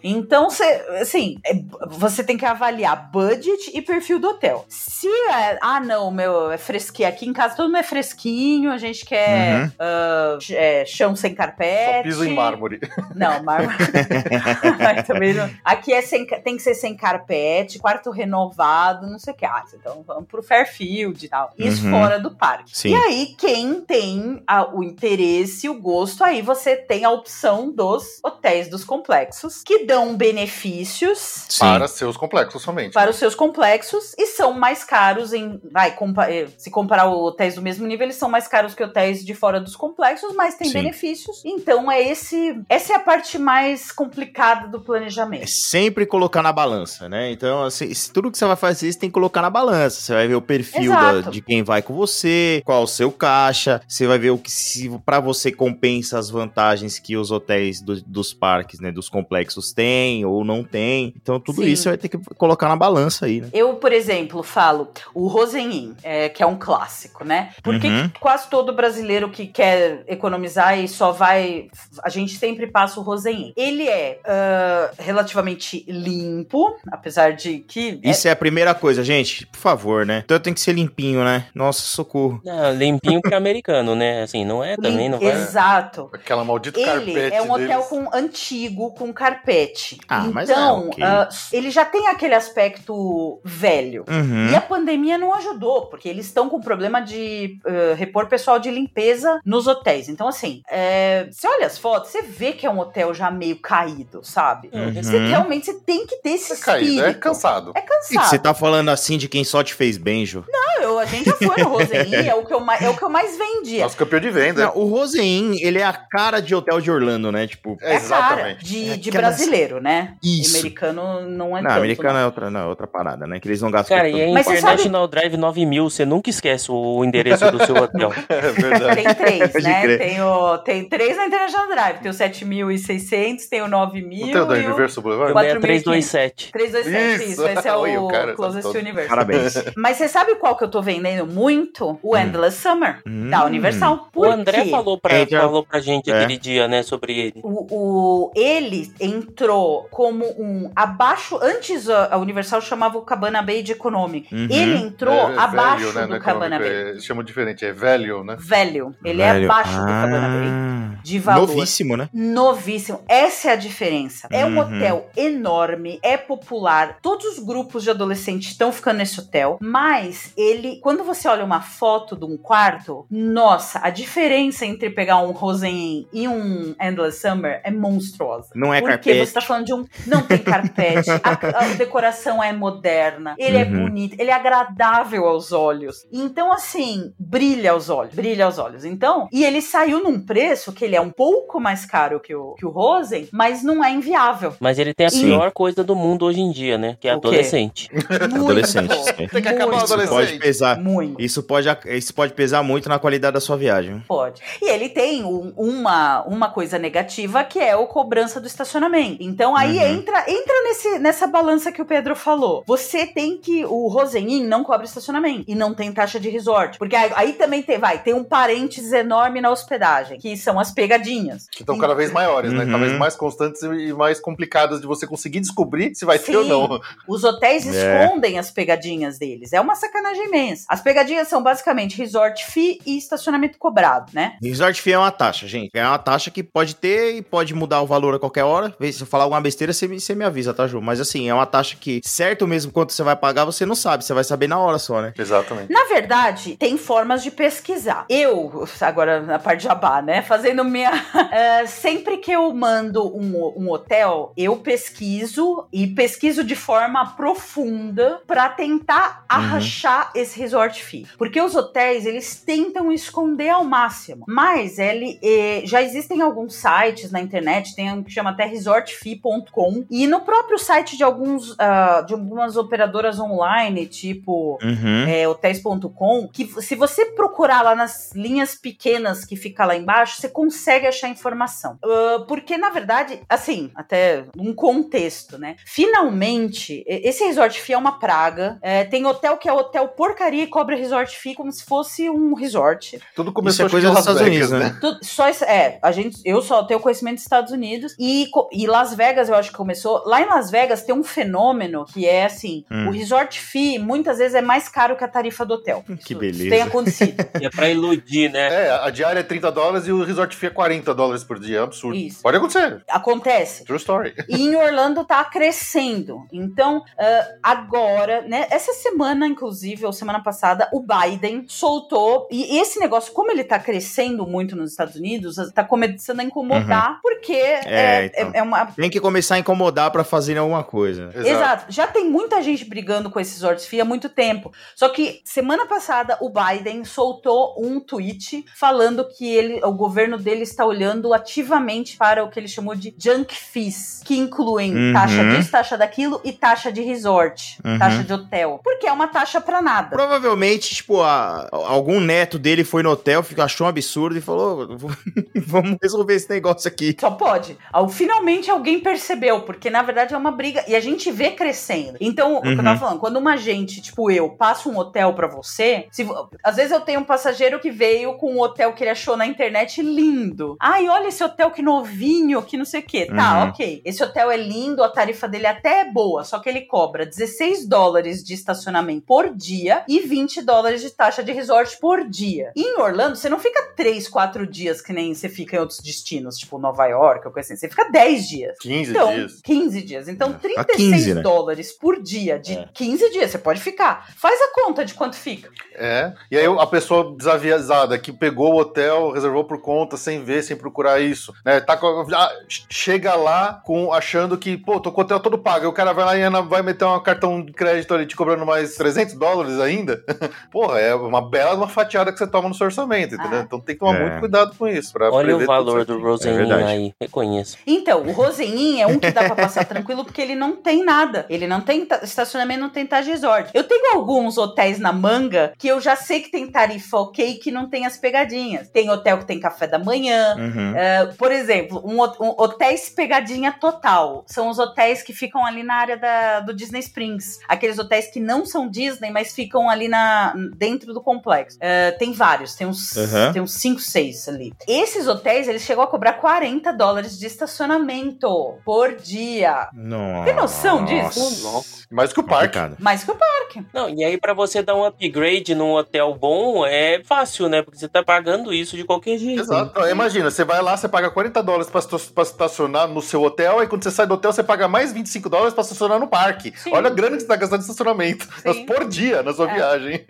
Então, você, assim, é, você tem que avaliar budget e perfil do hotel. Se é, ah, não, meu, é fresquinho. Aqui em casa todo mundo é fresquinho, a gente quer Uhum. ah, é, chão sem carpete. Só piso em mármore. Não, mármore. *laughs* Também não. Aqui é sem, tem que ser sem carpete, quarto renovado, não sei o que. Ah, então vamos pro Fairfield e tal. Isso Uhum. fora do parque. Sim. E aí, quem tem a- o interesse, o gosto, aí você tem a opção dos hotéis dos complexos, que dão benefícios Sim. Para seus complexos somente. para os seus complexos e são mais caros em. Vai, compa- eh, se comparar os hotéis do mesmo nível, eles são mais caros que hotéis de fora dos complexos, mas tem Sim. benefícios. Então é esse. Essa é a parte mais complicada do É planejamento. sempre colocar na balança, né? Então, assim, tudo que você vai fazer, você tem que colocar na balança. Você vai ver o perfil da- Exato. de quem vai com você, qual o seu caixa, você vai ver o que se para você compensa as vantagens que os hotéis do- dos parques, né, dos complexos têm ou não têm. Então, tudo Sim. isso você vai ter que colocar na balança aí, né? Eu, por exemplo, falo o Rosenin, é, que é um clássico, né? Porque Uhum. quase todo brasileiro que quer economizar e só vai. A gente sempre passa o Rosenin. Ele é ah, relativamente limpo, apesar de que. é- Isso é a primeira coisa, gente. Por favor, né? Então tem que ser limpinho, né? Nossa, socorro. Não, limpinho que é americano, né? Assim, não é também, não vai. Exato. Aquela maldita Ele carpete é um hotel deles. com antigo, com carpete. Ah, mas então, é, ok. ah, ele já tem aquele aspecto velho. Uhum. E a pandemia não ajudou, porque eles estão com problema de ah, repor pessoal de limpeza nos hotéis. Então, assim, é, você olha as fotos, você vê que é um hotel já meio caído, sabe? Uhum. Você realmente você tem que ter esse É caído, é espírito. cansado. É E cansado. você tá falando assim de quem só te fez bem, Jô? Não, eu- a gente já foi no Rosenin, é o que eu mais, é o que eu mais vendia. Nosso campeão de venda. Não, o Rosein, ele é a cara de hotel de Orlando, né? Tipo, É, cara exatamente. de, É de aquelas- brasileiro, né? Isso. Americano não é não, tanto, americano não. é outra, não, é outra parada, né? Que eles não gastam Cara, e é Mas International Drive 9000, você nunca esquece o endereço do seu hotel. *laughs* É verdade. Tem três, né? Tem, o, tem três na International Drive. Tem o 7.600, tem o 9.000 Não tem o da e o Universo Boulevard? Quatro- Também é 327. 327. Isso, Isso. esse é Oi, *laughs* o, o cara Closest tá todo- Universe. Parabéns. Mas você sabe qual que eu tô vendendo muito? O Endless Summer, Hum. da Universal. O Por André quê? falou pra, É, já- falou pra gente É. aquele dia, né, sobre ele. O, o- ele entrou como um abaixo. Antes a, a Universal chamava o Cabana Bay de Economic. Uhum. Ele entrou É, é abaixo velho, né, do no Cabana econômico, Bay. é- Eles chamam diferente, é velho, né? Velho. Ele Velho. é abaixo do Cabana Bay. Ah. De valor. Novíssimo, né? Novíssimo. Essa é a diferença. É um Uhum. hotel enorme, é popular. Todos os grupos de adolescentes estão ficando nesse hotel. Mas ele, quando você olha uma foto de um quarto, nossa, a diferença entre pegar um Rosen e um Endless Summer é monstruosa. Não é Porque carpete. você tá falando de um. Não tem carpete, a, a decoração é moderna, ele é Uhum. bonito, ele é agradável aos olhos. Então, assim, brilha aos olhos, brilha aos olhos. Então, e ele saiu num preço que ele é um pouco mais caro que o, que o Rosen, mas não é inviável. Mas ele tem a Sim. pior coisa do mundo hoje em dia, né? Que é O adolescente. *laughs* Muito. Adolescente. Tem que acabar o Isso pode adolescente. Pesar. Muito. Isso pode, isso pode pesar muito na qualidade da sua viagem. Pode. E ele tem um- uma, uma coisa negativa que é o cobrança do estacionamento. Então aí Uhum. entra entra nesse, nessa balança que o Pedro falou. Você tem que. O Rosenin não cobra estacionamento e não tem taxa de resort. Porque aí, aí também tem, vai, tem um parênteses enorme na hospedagem, que são as pegadinhas. Que estão cada vez maiores, né? Uhum. Cada vez mais constantes e mais complicadas de você conseguir descobrir se vai ter ou Sim. não. Os hotéis É. escondem as pegadinhas deles. É uma sacanagem imensa. As pegadinhas são basicamente resort fee e estacionamento cobrado, né? Resort fee é uma taxa, gente. É uma taxa que pode ter e pode mudar o valor a qualquer hora. Se eu falar alguma besteira, você me, você me avisa, tá, Ju? Mas assim, é uma taxa que, certo mesmo quanto você vai pagar, você não sabe. Você vai saber na hora só, né? Exatamente. Na verdade, tem formas de pesquisar. Eu, agora na parte de jabá, né? Fazendo minha. *laughs* eh, sempre que eu mando um, um hotel, eu pesquiso e pesquiso de forma profunda pra tentar arrachar esse resort fee. Porque os hotéis, eles tentam esconder ao máximo. Mas ele eh, já existem alguns sites na internet, tem um que chama até resortfee.com. E no próprio site de alguns ah, de algumas operadoras online, tipo Uhum. é, hotéis.com, que se você procurar lá nas linhas pequenas que fica lá embaixo, você consegue achar informação. Ah, porque, na verdade, assim, até um contexto, né? Finalmente, esse resort fee é uma praga. É, tem hotel que é hotel porcaria e cobra resort fee como se fosse um resort. Tudo Isso começou é acho coisa que em dos Estados Vegas, Unidos, né? Tudo- só isso, é, a gente, eu só tenho conhecimento dos Estados Unidos e, e Las Vegas, eu acho que começou. Lá em Las Vegas tem um fenômeno que é assim: Hum. o resort fee muitas vezes é mais caro que a tarifa do hotel. Que Isso- beleza. Isso tem acontecido. *laughs* E é pra iludir, né? É, a diária é 30 dólares e o resort fee é 40 dólares por dia. É absurdo. Isso. Pode acontecer. Acontece. True story. E em Orlando tá crescendo. Então, ah, agora, né? Essa semana semana, inclusive, ou semana passada, o Biden soltou. E esse negócio, como ele tá crescendo muito nos Estados Unidos, tá começando a incomodar, porque é, então. é- é uma, Tem que começar a incomodar pra fazer alguma coisa. Exato. Já tem muita gente brigando com esses ordens há muito tempo. Só que semana passada o Biden soltou um tweet falando que ele, o governo dele está olhando ativamente para o que ele chamou de junk fees, que incluem Uhum. taxa disso, taxa daquilo e taxa de resort, Uhum. taxa de hotel. Porque é uma taxa pra nada. Provavelmente, tipo, a- algum neto dele foi no hotel, achou um absurdo e falou: "Vou- *laughs* vamos resolver esse negócio aqui. Só pode. Finalmente alguém percebeu, porque na verdade é uma briga e a gente vê crescendo. Então, o que eu Uhum. tava falando, quando uma gente, tipo eu, passa um hotel pra você, se às vezes eu tenho um passageiro que veio com um hotel que ele achou na internet lindo. Ai, olha esse hotel que novinho, que não sei o quê. Tá, Uhum. ok. Esse hotel é lindo, a tarifa dele até é boa, só que ele cobra 16 dólares de estacionamento por dia e 20 dólares de taxa de resort por dia. E em Orlando, você não fica 3, 4 dias que nem você fica em outros destinos, tipo Nova York ou coisa assim. Você fica 10 dias. 15 Então, dias. 15 dias. Então, Tá 36 15, né? dólares por dia de É. 15 dias. Você pode ficar. Faz a conta de quanto fica. É. E aí a pessoa desavisada que pegou o hotel, reservou por conta, sem ver, sem procurar isso, né? Tá com- ah, chega lá com achando que, pô, tô com o hotel todo pago. Aí o cara vai lá e vai meter um cartão de crédito ali te cobrando mais 300 dólares ainda. *laughs* Porra, é uma bela uma fatiada que você toma no seu orçamento, entendeu? Ah. Então tem que tomar É. muito cuidado com isso. pra Olha o valor do. Roseninho verdade. aí, reconheço. Então, o Rosenin é um que dá pra *laughs* passar tranquilo porque ele não tem nada. Ele não tem ta- estacionamento, não tem taxa de resort. Eu tenho alguns hotéis na manga que eu já sei que tem tarifa ok que não tem as pegadinhas. Tem hotel que tem café da manhã. Uhum. É, por exemplo, um, um hotéis pegadinha total. São os hotéis que ficam ali na área da- do Disney Springs. Aqueles hotéis que não são Disney, mas ficam ali na, dentro do complexo. É, tem vários, tem uns, Uhum. tem uns 5, 6 ali. Esses hotéis, eles chegam a cobrar 40 dólares de estacionamento por dia. Nossa. Tem noção disso? Louco. Mais que o parque. Complicado. Mais que o parque. Não, e aí pra você dar um upgrade num hotel bom é fácil, né? Porque você tá pagando isso de qualquer jeito. Exato. Então, imagina, você vai lá, você paga 40 dólares pra estacionar no seu hotel, aí quando você sai do hotel, você paga mais 25 dólares pra estacionar no parque. Sim. Olha a grana que você tá gastando de estacionamento Sim. *laughs* por dia na sua É. viagem.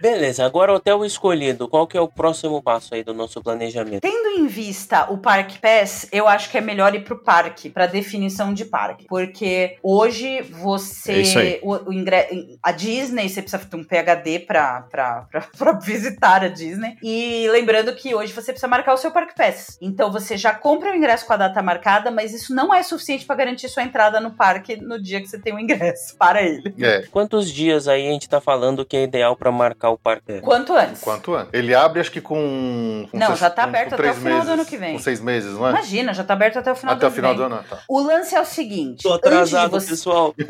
Beleza, agora hotel escolhido. Qual que é o próximo passo aí do nosso planejamento? Tendo em vista o Park Pass, eu acho que é melhor ir pro parque, pra definição de parque. Porque hoje você. É isso aí. O, o ingre- a Disney, você precisa ter um PHD pra, pra, pra, *laughs* pra visitar a Disney. E lembrando que hoje você precisa marcar o seu Park Pass. Então você já compra o ingresso com a data marcada, mas isso não é suficiente pra garantir sua entrada no parque no dia que você tem o ingresso *laughs* para ele. É, Quantos dias aí a gente tá falando que é ideal pra marcar o parque? Quanto antes. quanto antes. Ele abre, acho que com. com Não, seis- já tá aberto com até o final do ano que vem. Com seis meses, não é? Imagina, já tá aberto até o final Até do o final ano do ano, tá. O lance é o seguinte. Tô atrasado, você- pessoal. *laughs*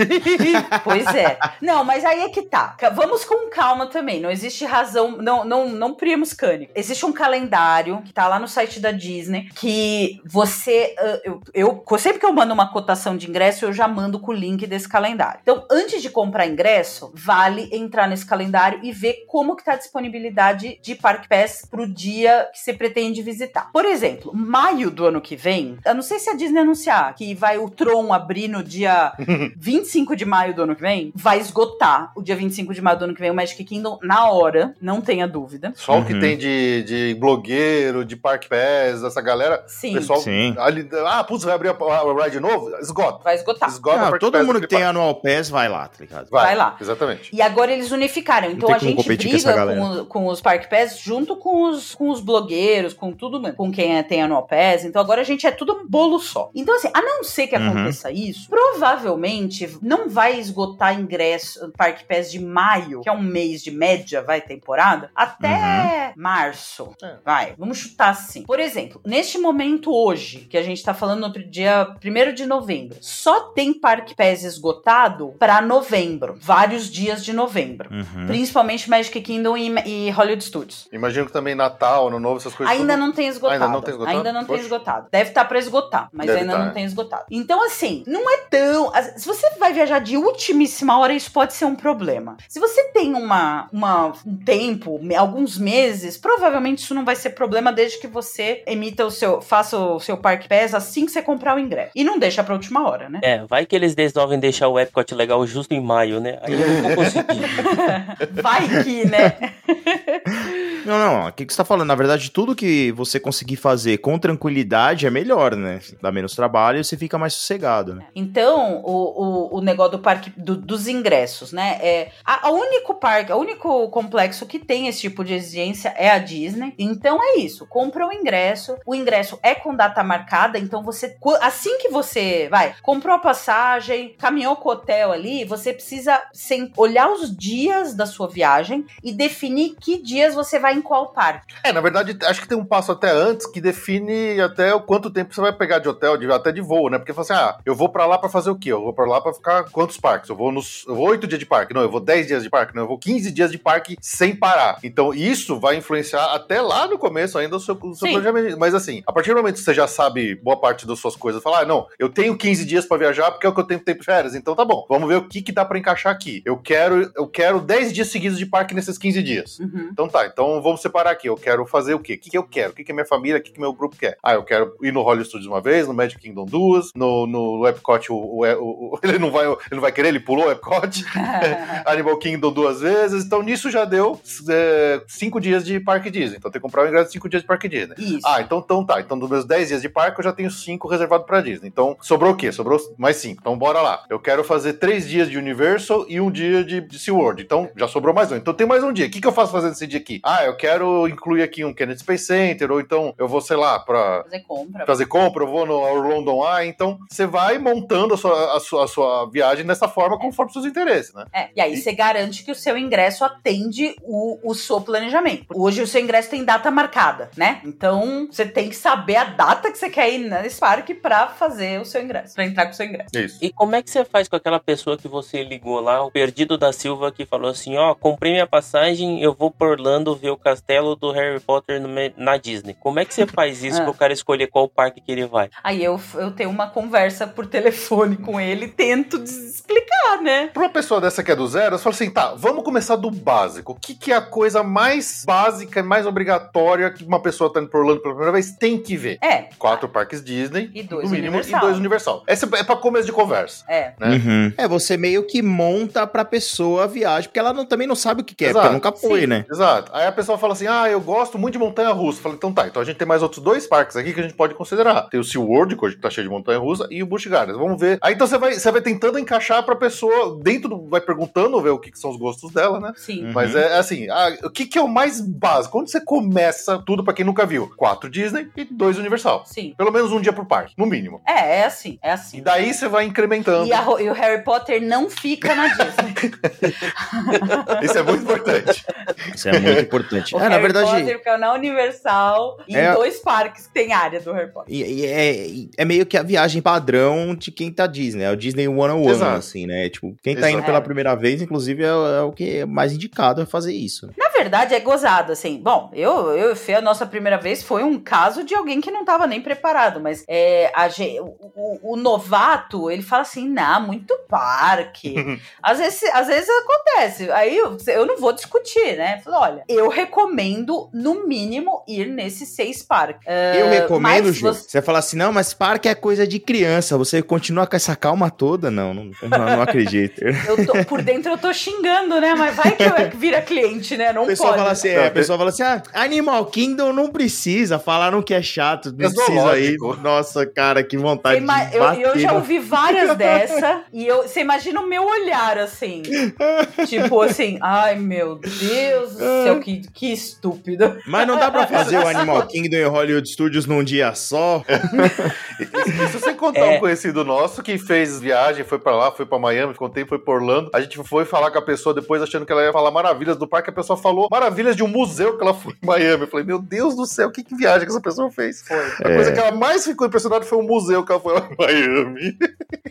Pois é. Não, mas aí é que tá. Vamos com calma também. Não existe razão. Não, não, não priemos cânico. Existe um calendário que tá lá no site da Disney que você. ah, Eu, eu sempre que eu mando uma cotação de ingresso, eu já mando com o link desse calendário. Então, antes de comprar ingresso, vale entrar nesse calendário e ver como que tá a disponibilidade de Park Pass pro dia que você pretende visitar. Por exemplo, maio do ano que vem, eu não sei se a Disney anunciar que vai o Tron abrir no dia *laughs* 25 de maio do ano que vem, vai esgotar o dia 25 de maio do ano que vem o Magic Kingdom na hora, não tenha dúvida. Só o que Uhum. tem de, de blogueiro, de Park Pass, essa galera. Sim, O pessoal Sim. ali. Ah, putz, vai abrir a, a ride novo? Esgota. vai esgotar. Esgota Não, todo mundo que tem anual pass vai lá, tá ligado? Vai, Vai lá. Exatamente. E agora eles unificaram. Então tem a gente briga com, o- com os Park Pass junto com os, com os blogueiros, com tudo, mesmo, com quem é- tem Annual Pass. Então agora a gente é tudo um bolo só. Então, assim, a não ser que Uhum. aconteça isso, provavelmente não vai esgotar ingresso Park Pass de maio, que é um mês de média, vai, temporada, até março. É. Vai, vamos chutar assim. Por exemplo, neste momento hoje, que a gente tá falando no dia 1 de novembro, só tem Park Pass esgotado pra novembro, vários dias de novembro. Uhum. Principalmente Magic Kingdom e, e Hollywood Studios. Imagino que também Natal, Ano Novo, essas coisas. Ainda tudo- não tem esgotado. Ainda não tem esgotado? Ainda não tem esgotado. Deve estar pra esgotar, mas Deve ainda tá, não é. tem esgotado. Então, assim, não é tão. Se você vai viajar de ultimíssima hora, isso pode ser um problema. Se você tem uma, uma, um tempo, alguns meses, provavelmente isso não vai ser problema desde que você emita o seu. faça o seu Park Pass assim que você comprar o ingresso. E não deixa pra última hora, né? É, vai que eles resolvem deixar o Epcot legal justo em maio, né? Aí é um pouco conseguir. *laughs* *laughs* Vai que, né? *laughs* Não, não, o que, que você tá falando? Na verdade, tudo que você conseguir fazer com tranquilidade é melhor, né? Dá menos trabalho e você fica mais sossegado, né? Então, o, o, o negócio do parque do- dos ingressos, né? É, a, a único parque, o único complexo que tem esse tipo de exigência é a Disney. Então é isso. Compra o ingresso. O ingresso é com data marcada. Então você. Assim que você vai, comprou a passagem, caminhou com o hotel ali, você precisa sem, olhar os dias da sua viagem e definir que dias você vai em qual parque. É, na verdade, acho que tem um passo até antes que define até o quanto tempo você vai pegar de hotel, de, até de voo, né? Porque você assim, ah, eu vou pra lá pra fazer o quê? Eu vou pra lá pra ficar quantos parques? Eu vou nos. Eu vou oito dias de parque, não, eu vou 10 dias de parque, não, eu vou 15 dias de parque sem parar. Então, isso vai influenciar até lá no começo ainda o seu, o seu planejamento. Mas assim, a partir do momento que você já sabe boa parte das suas coisas, falar, ah, não, eu tenho 15 dias pra viajar porque é o que eu tenho tempo de férias. Então tá bom, vamos ver o que, que dá pra encaixar aqui. Eu quero, eu quero 10 dias seguidos de parque nesses 15 dias. Uhum. Então tá, então vamos separar aqui. Eu quero fazer o quê? O que, que eu quero? O que, que minha família, o que, que meu grupo quer? Ah, eu quero ir no Hollywood Studios uma vez, no Magic Kingdom duas, no, no Epcot o, o- o- *laughs* ele, não vai, ele não vai querer, ele pulou o Epcot, *laughs* Animal Kingdom duas vezes, então nisso já deu é, cinco dias de Parque Disney. Então tem que comprar o ingresso de cinco dias de Parque Disney. Isso. Ah, então, então tá. Então, dos meus 10 dias de parque, eu já tenho 5 reservados pra Disney. Então, sobrou o quê? Sobrou mais 5. Então, bora lá. Eu quero fazer 3 dias de Universal e um dia de, de SeaWorld. Então, já sobrou mais um. Então, tem mais um dia. O que, que eu faço fazendo esse dia aqui? Ah, eu quero incluir aqui um Kennedy Space Center, ou então eu vou, sei lá, pra Fazer compra. fazer compra, eu vou no Orlando Eye. Então, você vai montando a sua, a sua, a sua viagem dessa forma, conforme seus interesses, né? É, e aí você garante que o seu ingresso atende o, o seu planejamento. Hoje o seu ingresso tem data marcada, né? Então você tem que saber a data que você quer ir nesse parque pra fazer o seu ingresso, pra entrar com o seu ingresso. Isso. E como é que você faz com aquela pessoa que você ligou lá, o perdido da Silva, que falou assim: Ó, comprei minha passagem, eu vou por Orlando ver o castelo do Harry Potter no na Disney. Como é que você *laughs* faz isso Ah. pro cara escolher qual parque que ele vai? Aí eu, eu tenho uma conversa por telefone com ele e tento explicar, né? Pra uma pessoa dessa que é do zero, você fala assim, tá, vamos começar do básico. O que, que é a coisa mais básica e mais obrigatória que uma pessoa tá indo por Orlando pela primeira vez tem que ver? É, Quatro parques Disney, E dois no mínimo, Universal. e dois Universal. Essa é pra começo de conversa. é. né? Uhum. É, você meio que monta pra pessoa a viagem, porque ela não- também não sabe o que quer, Exato. porque nunca foi, Sim. né? Exato. Aí a pessoa fala assim: ah, eu gosto muito de montanha russa. Fala, então tá, então a gente tem mais outros dois parques aqui que a gente pode considerar. Tem o SeaWorld, que hoje tá cheio de montanha russa, e o Busch Gardens. Vamos ver. Aí então você vai, você vai tentando encaixar pra pessoa dentro do. Vai perguntando, ver o que, que são os gostos dela, né? Sim. Uhum. Mas é assim, ah, o que, que é o mais básico? Onde você começa tudo pra quem nunca viu? Quatro Disney e dois Universal. Sim. Pelo menos um dia por parque, no mínimo. É, é assim, é E assim. daí você vai incrementando. E, a e o Harry Potter não fica na *laughs* Disney. Isso é muito importante. Isso é muito importante. O é, na Harry verdade. Potter fica na Universal e É- em dois parques que tem área do Harry Potter. E, e é, é meio que a viagem padrão de quem tá Disney, é o Disney 101, Exato. assim, né? Tipo, quem tá indo pela primeira vez, inclusive, é, é o que é mais indicado a fazer isso. né? Na verdade, é gozado, assim. Bom, eu, eu e Fê, a nossa primeira vez foi um caso de alguém que não tava nem preparado, mas é, a o, o- o novato, ele fala assim, não, muito parque. *laughs* às, vezes, às vezes acontece. Aí eu, eu não vou discutir, né? Falo, olha, eu recomendo, no mínimo, ir nesses seis parques. Eu Ah, recomendo, Ju. você- Você fala assim, não, mas parque é coisa de criança. Você continua com essa calma toda? Não, não, não, não acredito. *laughs* Eu tô, por dentro eu tô xingando, né? Mas vai que eu vira cliente, né? Não O pessoal pode. fala assim, é, Não, a pessoa fala assim, ah, Animal Kingdom não precisa, falaram que é chato, não É precisa ir. zoológico. Nossa, cara, que vontade ima- de eu, bater eu já no- ouvi várias *laughs* dessa e eu, você imagina o meu olhar assim, tipo *laughs* assim, ai meu Deus do céu, que, que estúpido. Mas não dá pra fazer o Animal *laughs* Kingdom e o Hollywood Studios num dia só? E se você contar É. um conhecido nosso que fez viagem, foi pra lá, foi pra Miami, contei, foi pra Orlando, a gente foi falar com a pessoa depois achando que ela ia falar maravilhas do parque, a pessoa falou maravilhas de um museu que ela foi em Miami. Eu falei, meu Deus do céu, que, que viagem que essa pessoa fez? Foi. A coisa que ela mais ficou impressionada foi o museu que ela foi lá em Miami.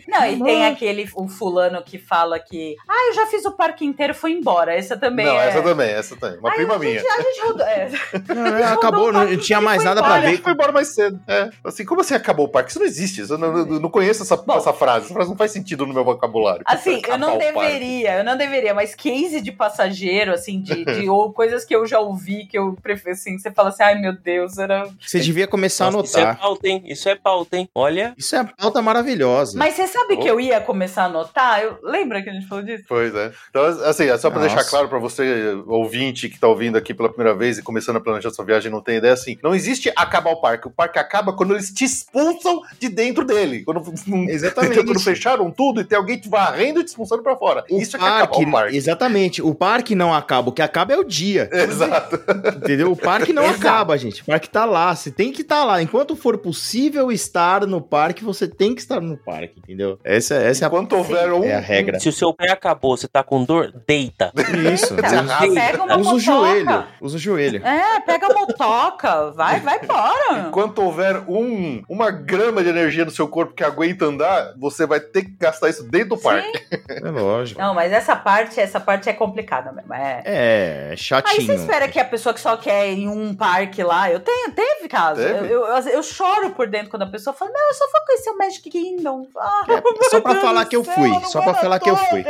Não, e tem aquele o fulano que fala que, ah, eu já fiz o parque inteiro, foi embora. Essa também Não, é. essa também, essa também. Uma Ai, prima gente, Rainha. gente, a gente rodou. É. Não, acabou, não, não tinha mais nada pra embora. Ah, ver. ele foi embora mais cedo. É. Assim, como assim acabou o parque? Isso não existe. Eu não, não- não conheço essa, Bom. essa frase. Essa frase não faz sentido no meu vocabulário. Assim, eu Acabar não deveria, eu não deveria, mas case de passageiro, assim, de, de *laughs* ou coisas que eu já ouvi, que eu prefiro, assim, você fala assim, ai meu Deus, era. Você devia começar a Nossa, Isso é anotar. pauta, hein? Isso é pauta, hein? Olha. Isso é pauta maravilhosa. Mas você sabe Oh. que eu ia começar a anotar? Eu... Lembra que a gente falou disso? Pois é. Então, assim, é só pra Nossa. deixar claro pra você, ouvinte, que tá ouvindo aqui pela primeira vez e começando a planejar sua viagem e não tem ideia, assim, não existe acabar o parque. O parque acaba quando eles te expulsam de dentro dele. Quando, Exatamente. quando fecharam tudo e tem alguém te varrendo e te expulsando pra fora. O Isso é que é acabar o parque. Exatamente. O parque não acaba. O que acaba é o dia. *laughs* Exato. Entendeu? O parque não Exato. acaba, gente. O parque tá lá. Você tem que estar lá. Enquanto for possível estar no parque, você tem que estar no parque, entendeu? Essa, essa é a Enquanto houver um. É a regra. Se o seu pé acabou, você tá com dor, deita. Isso. Eita, Deus. pega uma Usa o joelho. Usa o joelho. É, pega a motoca, vai, vai embora. Enquanto houver um, uma grama de energia no seu corpo que aguenta andar, você vai ter que gastar isso dentro do parque. É lógico. Não, mas essa parte, essa parte é complicada mesmo. É. É, Aí chatinho. você espera que a pessoa que só quer ir em um parque lá, eu tenho, teve caso. Teve? Eu, eu, eu choro por dentro quando a pessoa fala, não, eu só vou conhecer o Magic Kingdom. Ah, É, só pra meu falar Deus que eu fui, só pra falar que eu fui.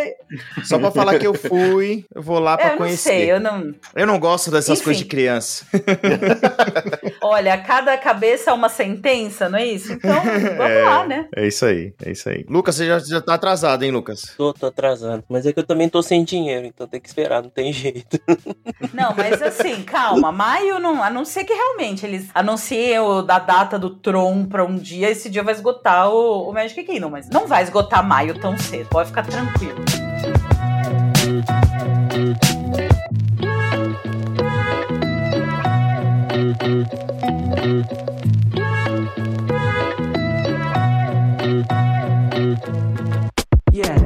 Só pra falar que eu fui, eu vou lá pra Eu não conhecer. sei, eu não. Eu não gosto dessas Enfim. coisas de criança. *laughs* Olha, cada cabeça é uma sentença, não é isso? Então, vamos É. lá, né? É isso aí, é isso aí. Lucas, você já, já tá atrasado, hein, Lucas? Tô, tô atrasando. Mas é que eu também tô sem dinheiro, então tem que esperar, não tem jeito. *laughs* Não, mas assim, calma. Maio não. A não ser que realmente eles anunciem o, da data do Tron pra um dia, esse dia vai esgotar o, o Magic Kingdom. Mas não vai esgotar maio tão cedo. Pode ficar tranquilo. E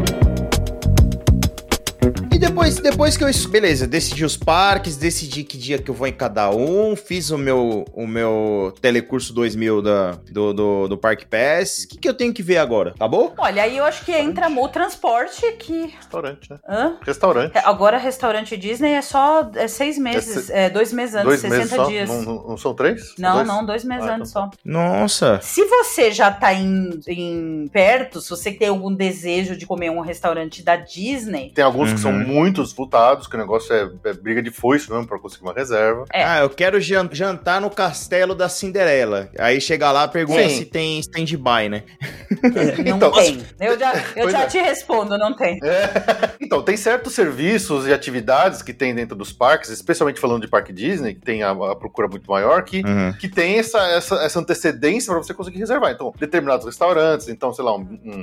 depois, depois que eu. Beleza, decidi os parques, decidi que dia que eu vou em cada um, fiz o meu, o meu telecurso 2000 da, do, do, do Park Pass. O que, que eu tenho que ver agora? Tá bom? Olha, aí eu acho que entra o transporte que. Restaurante, né? Hã? Restaurante. Agora, restaurante Disney é só é seis meses, é, dois meses antes, Dois 60 meses só? dias. Não, não- não são três? Não, Dois? não, dois meses Ah, antes então só. Nossa. Se você já tá em, em perto, se você tem algum desejo de comer um restaurante da Disney, Tem alguns que Uhum. são muito disputados, que o negócio é, é briga de foice mesmo pra conseguir uma reserva. É. Ah, eu quero jan- jantar no castelo da Cinderela. Aí chega lá, pergunta Sim. se tem stand-by, né? não Então, tem. Eu já, *laughs* eu já é. te respondo, não tem. Então, tem certos serviços e atividades que tem dentro dos parques, especialmente falando de parque Disney, que tem a, a procura muito maior, que, Uhum. que tem essa, essa, essa antecedência para você conseguir reservar. Então, determinados restaurantes, então, sei lá, um, um,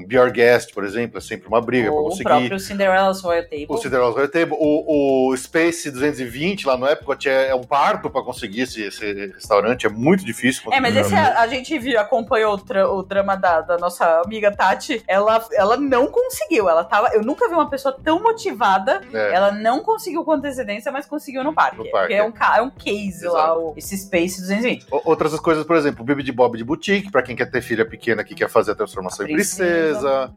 um Beer Guest, por exemplo, é sempre uma briga para o conseguir. próprio Cinderella's Royal Table. O Cinderella's Royal Table, o, o Space 220 lá no Epcot é, é um parto para conseguir esse, esse restaurante, é muito difícil. É, mas esse a, a gente viu, acompanhou o, tra- o drama da, da nossa amiga Tati. Ela, ela não conseguiu. Ela tava. Eu nunca vi uma pessoa tão motivada. É. Ela não conseguiu com antecedência, mas conseguiu no parque. No parque, Porque é um, é um case Exato. lá, o- esse Space 220. O- Outras coisas, por exemplo, o Bibi de Bob de Boutique, pra quem quer ter filha pequena que quer fazer a transformação A em princesa.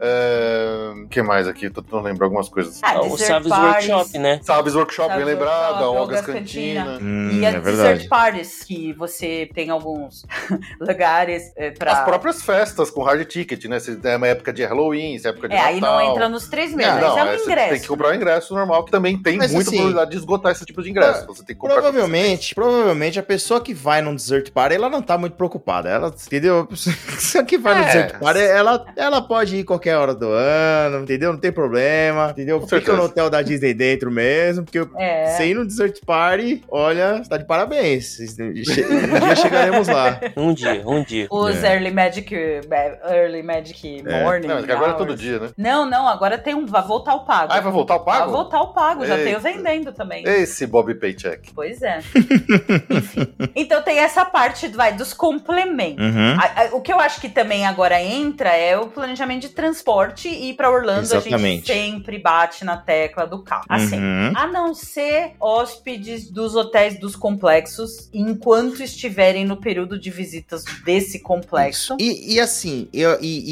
O que mais aqui? Tô tentando lembrar algumas coisas. Ah, o Savage. Workshop, né? Sabes Workshop, bem lembrado, a Olga's Cantina. Cantina. Hum, E as é dessert verdade. parties, que você tem alguns *laughs* lugares é, pra. As próprias festas com hard ticket, né? Se é uma época de Halloween, se é época de É, Natal. aí não entra nos três meses, Não, mas é um é, você ingresso. tem que comprar o ingresso normal, que também tem Mas, muita assim, probabilidade de esgotar esse tipo de ingresso. Você tem que comprar Provavelmente, provavelmente a pessoa que vai num desert party, ela não tá muito preocupada. Ela, entendeu? *laughs* A pessoa que vai no É. desert party, ela, ela pode ir qualquer hora do ano, entendeu? Não tem problema, entendeu? Com Fica certeza. no hotel da Disney dentro mesmo, porque É. ir no desert party, olha, tá de parabéns. Um dia chegaremos lá. *laughs* Um dia, um dia. Os É. Early Magic. Early Magic É. Morning. Não, agora é todo dia, né? Não, não, agora tem um. Vai voltar o pago. Ah, vai voltar o pago? Vai voltar o pago, já tenho vendendo também. Esse Bob Paycheck. Pois é. *laughs* Enfim. Então tem essa parte vai, dos complementos. Uhum. A- a- o que eu acho que também agora entra é o planejamento de transporte e para Orlando a Exatamente. gente sempre bate na tecla do carro. Assim, Uhum. a não ser hóspedes dos hotéis dos complexos, enquanto estiverem no período de visitas desse complexo. E, e assim, eu- e,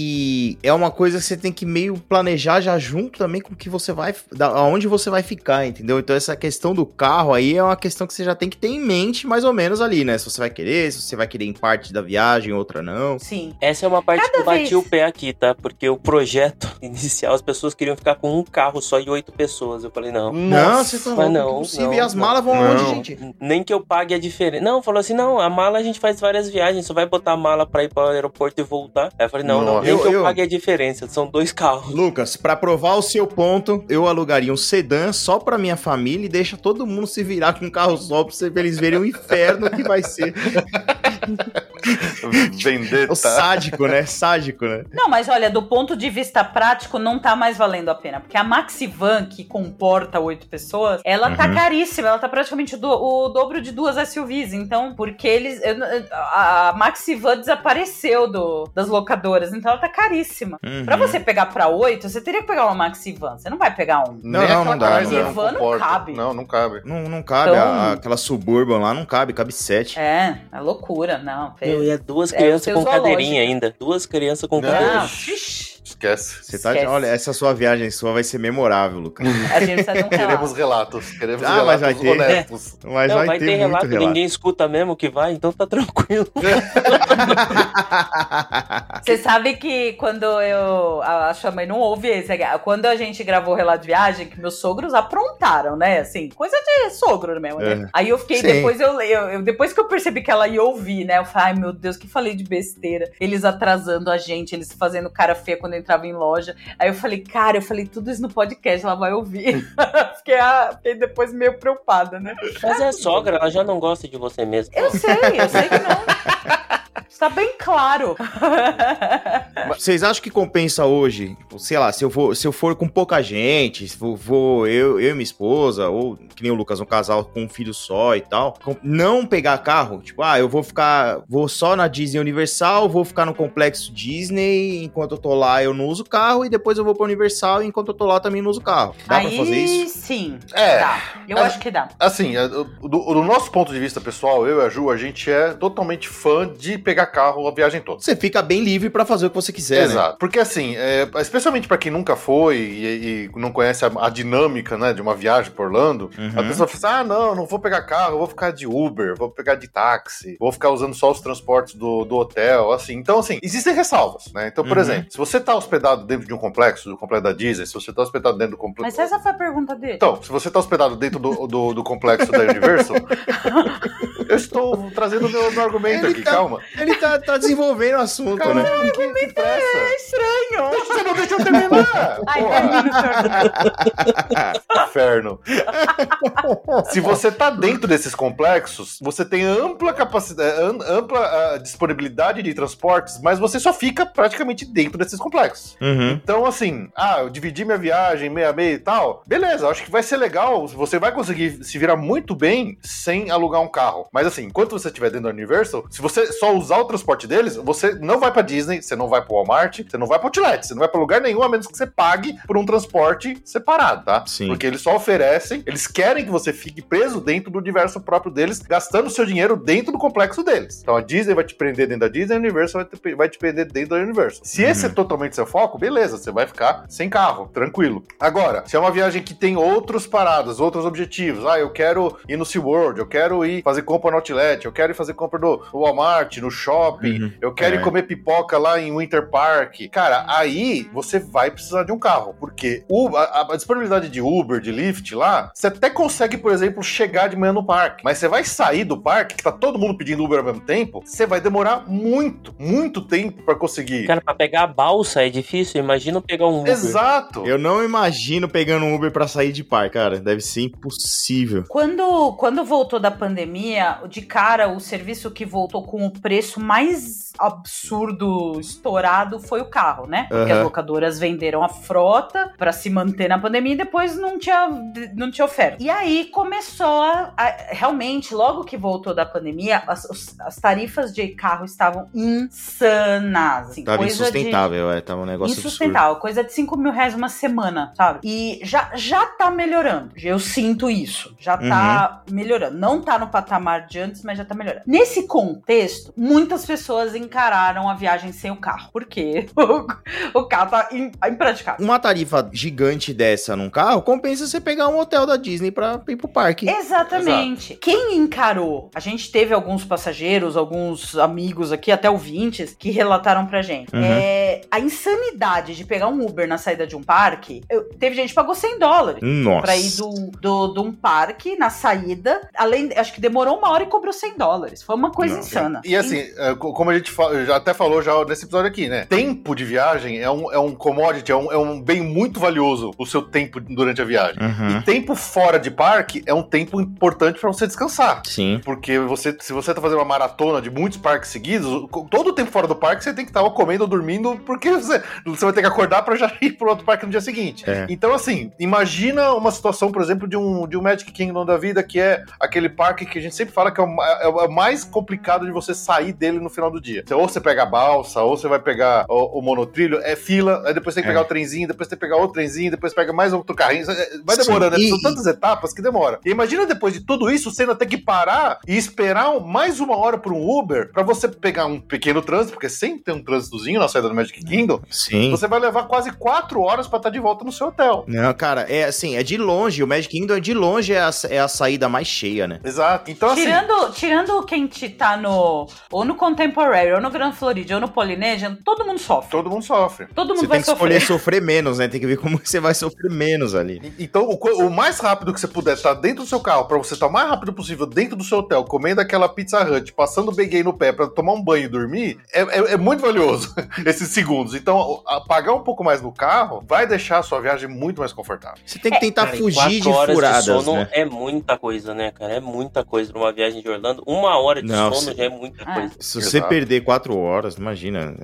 e é uma coisa que você tem que meio planejar já junto também com o que você vai, da, aonde você vai ficar, entendeu? Então essa questão do carro aí é uma questão que você já tem que ter em mente mais ou menos ali, né? Se você vai querer, se você vai querer em parte da viagem, outra não. Sim. Essa é uma parte Cada que eu bati o pé aqui, tá? Porque o projeto *laughs* inicial, as pessoas queriam ficar com um carro só e oito pessoas. Eu falei, não. Não, vocês estão Mas loucos, não, impossível. não, e as não. malas vão Não. aonde, gente? Nem que eu pague a diferença. Não, falou assim: não, a mala a gente faz várias viagens, só vai botar a mala pra ir para o aeroporto e voltar. Aí eu falei: não, não, Nossa. nem Eu- que eu, eu- pague a diferença, são dois carros. Lucas, pra provar o seu ponto, eu alugaria um sedã só pra minha família e deixa todo mundo se virar com um carro só pra você- pra eles verem o inferno que vai ser. *laughs* *laughs* Vendetta. O sádico, né? Sádico, né? Não, mas olha, do ponto de vista prático, não tá mais valendo a pena. Porque a Maxivan, que comporta oito pessoas, ela tá Uhum. caríssima. Ela tá praticamente o, do- o dobro de duas SUVs. Então, porque eles. eu- a Maxivan desapareceu do, das locadoras. Então ela tá caríssima. Uhum. Pra você pegar pra oito, você teria que pegar uma Maxivan. Você não vai pegar um. Não, não, não dá, Chrysler não. Não cabe. Não, não cabe. Não, não cabe. Então- a- aquela Suburban lá não cabe, cabe sete. É, é loucura, não. Meu, e é duas É, crianças o seu com zoológico. cadeirinha ainda. Duas crianças com Não. cadeirinha. Esquece. Você tá, Esquece. olha, essa sua viagem sua vai ser memorável, Lucas. *laughs* A gente precisa de um Queremos relato. relatos. Queremos Ah, mas vai relatos ter. honestos. *laughs* Mas não, vai, vai, ter, ter relato, relato. ninguém escuta mesmo que vai, então tá tranquilo. *laughs* Você sabe que quando eu. A sua mãe não ouve esse. Quando a gente gravou o relato de viagem, que meus sogros aprontaram, né? Assim, coisa de sogro mesmo, né? É. Aí eu fiquei, Sim. depois eu, eu, eu- Depois que eu percebi que ela ia ouvir, né? Eu falei, ai meu Deus, que falei de besteira. Eles atrasando a gente, eles fazendo cara feia quando entrava em loja. Aí eu falei, cara, eu falei tudo isso no podcast, ela vai ouvir. *laughs* fiquei, ah, fiquei depois meio preocupada, né? Mas é sogra, ela já não gosta de você mesmo. Eu sei, eu sei que não. *laughs* Está bem claro. *laughs* Vocês acham que compensa hoje? Tipo, sei lá, se eu for, se eu for com pouca gente, se for, vou eu, eu e minha esposa, ou que nem o Lucas, um casal com um filho só e tal, não pegar carro? Tipo, ah, eu vou ficar, vou só na Disney Universal, vou ficar no complexo Disney, enquanto eu tô lá eu não uso carro, e depois eu vou pra Universal, enquanto eu tô lá também não uso carro. Dá pra Aí fazer isso? sim. É. Dá. Eu É. acho que dá. Assim, é, do, do nosso ponto de vista pessoal, eu e a Ju, a gente é totalmente fã de pegar carro a viagem toda. Você fica bem livre pra fazer o que você quiser, né? Exato. Porque assim, é, especialmente pra quem nunca foi e, e não conhece a, a dinâmica, né, de uma viagem por Orlando, Uhum. a pessoa fala assim, ah, não, não vou pegar carro, eu vou ficar de Uber, vou pegar de táxi, vou ficar usando só os transportes do, do hotel, assim. Então, assim, existem ressalvas, né? Então, por Uhum. exemplo, se você tá hospedado dentro de um complexo, do complexo da Disney, se você tá hospedado dentro do complexo... Mas essa foi a pergunta dele. Então, se você tá hospedado dentro do, do, do complexo da Universal, *laughs* eu estou trazendo o meu, meu argumento Ele aqui, tá- calma. Ele tá, tá desenvolvendo o assunto, Calma, né? que, que pressa. É estranho. Deixa, você não deixa eu terminar! Ai, termina, inferno. Se você tá dentro desses complexos, você tem ampla capacidade, am- ampla ah, disponibilidade de transportes, mas você só fica praticamente dentro desses complexos. Uhum. Então, assim, ah, eu dividi minha viagem meia meia e tal. Beleza, acho que vai ser legal. Você vai conseguir se virar muito bem sem alugar um carro. Mas assim, enquanto você estiver dentro da Universal, se você só usar o transporte deles, você não vai pra Disney, você não vai pro Walmart, você não vai pro Outlet, você não vai pra lugar nenhum, a menos que você pague por um transporte separado, tá? Sim. Porque eles só oferecem, eles querem que você fique preso dentro do universo próprio deles, gastando seu dinheiro dentro do complexo deles. Então a Disney vai te prender dentro da Disney, a Universal vai te, vai te prender dentro da Universal. Se esse é totalmente seu foco, beleza, você vai ficar sem carro, tranquilo. Agora, se é uma viagem que tem outras paradas, outros objetivos, ah, eu quero ir no SeaWorld, eu quero ir fazer compra no Outlet, eu quero ir fazer compra no Walmart, no shopping, Uhum. eu quero É. ir comer pipoca lá em Winter Park. Cara, aí você vai precisar de um carro, porque o- a, a disponibilidade de Uber, de Lyft lá, você até consegue, por exemplo, chegar de manhã no parque, mas você vai sair do parque, que tá todo mundo pedindo Uber ao mesmo tempo, você vai demorar muito, muito tempo pra conseguir. Cara, pra pegar a balsa é difícil, imagina pegar um Uber. Exato. Eu não imagino pegando um Uber pra sair de par, cara. Deve ser impossível. Quando, quando voltou da pandemia, de cara, o serviço que voltou com o preço mais absurdo, estourado foi o carro, né? Porque as locadoras venderam a frota pra se manter na pandemia e depois não tinha, não tinha oferta. E aí começou a, a- realmente, logo que voltou da pandemia, as, as tarifas de carro estavam insanas. assim, Tava coisa de- insustentável, é, tava um negócio absurdo. Insustentável, coisa de 5 mil reais uma semana, sabe? E já, já tá melhorando. Eu sinto isso. Já tá Uhum. melhorando. Não tá no patamar de antes, mas já tá melhorando. Nesse contexto, muitas pessoas encararam a viagem sem o carro. Porque *laughs* o, o carro tá im- impraticável. Uma tarifa gigante dessa num carro compensa você pegar um hotel da Disney pra ir pro parque. Exatamente. Quem encarou? A gente teve alguns passageiros, alguns amigos aqui, até ouvintes, que relataram pra gente. Uhum. É, a insanidade de pegar um Uber na saída de um parque. eu- teve gente que pagou 100 dólares. Nossa. Pra ir do, do, de um parque na saída. Além, acho que demorou uma hora e cobrou 100 dólares. Foi uma coisa Não, insana. E assim, é, co- como a gente já até falou já nesse episódio aqui, né? Tempo de viagem é um, é um commodity, é um, é um bem muito valioso, o seu tempo durante a viagem. Uhum. E tempo fora de parque é um tempo importante pra você descansar. Sim. Porque você, se você tá fazendo uma maratona de muitos parques seguidos, todo o tempo fora do parque você tem que estar ou comendo ou dormindo, porque você, você vai ter que acordar pra já *laughs* ir pro outro parque no dia seguinte. É. Então, assim, imagina uma situação, por exemplo, de um, de um Magic Kingdom da vida, que é aquele parque que a gente sempre fala que é o, ma- é o mais complicado de você sair dele no final do dia. Ou você pega a balsa, ou você vai pegar o, o monotrilho, é fila, aí depois tem que É. pegar o trenzinho, depois tem que pegar outro trenzinho, depois pega mais outro carrinho. é, Vai Sim. demorando, né? E- São tantas etapas que demora. E imagina depois de tudo isso, você ainda tem que parar e esperar mais uma hora por um Uber pra você pegar um pequeno trânsito, porque sempre tem um trânsitozinho na saída do Magic Kingdom. Sim. Você vai levar quase quatro horas pra estar de volta no seu hotel. Não, cara, é assim, é de longe, o Magic Kingdom é de longe é a, é a saída mais cheia, né? Exato. Então, assim. Tirando, tirando quem te tá no. Ou no Contemporary, ou no Grand Floridian, ou no Polynesian, todo mundo sofre. Todo mundo sofre. Todo mundo Você vai tem que sofrer. escolher sofrer menos, né? Tem que ver como você vai sofrer menos ali. Então, o, o mais rápido que você puder estar dentro do seu carro, pra você estar o mais rápido possível dentro do seu hotel, comendo aquela Pizza Hut, passando o Big no pé pra tomar um banho e dormir, é, é- é muito valioso *laughs* esses segundos. Então, pagar um pouco mais no carro vai deixar a sua viagem muito mais confortável. Você tem que tentar Cara, e fugir de furadas, de sono né? é muita coisa, né, cara? É muita coisa pra uma viagem de Orlando. Uma hora de Não, sono se- já é muita É. coisa. Se você Exato. perder quatro horas, imagina,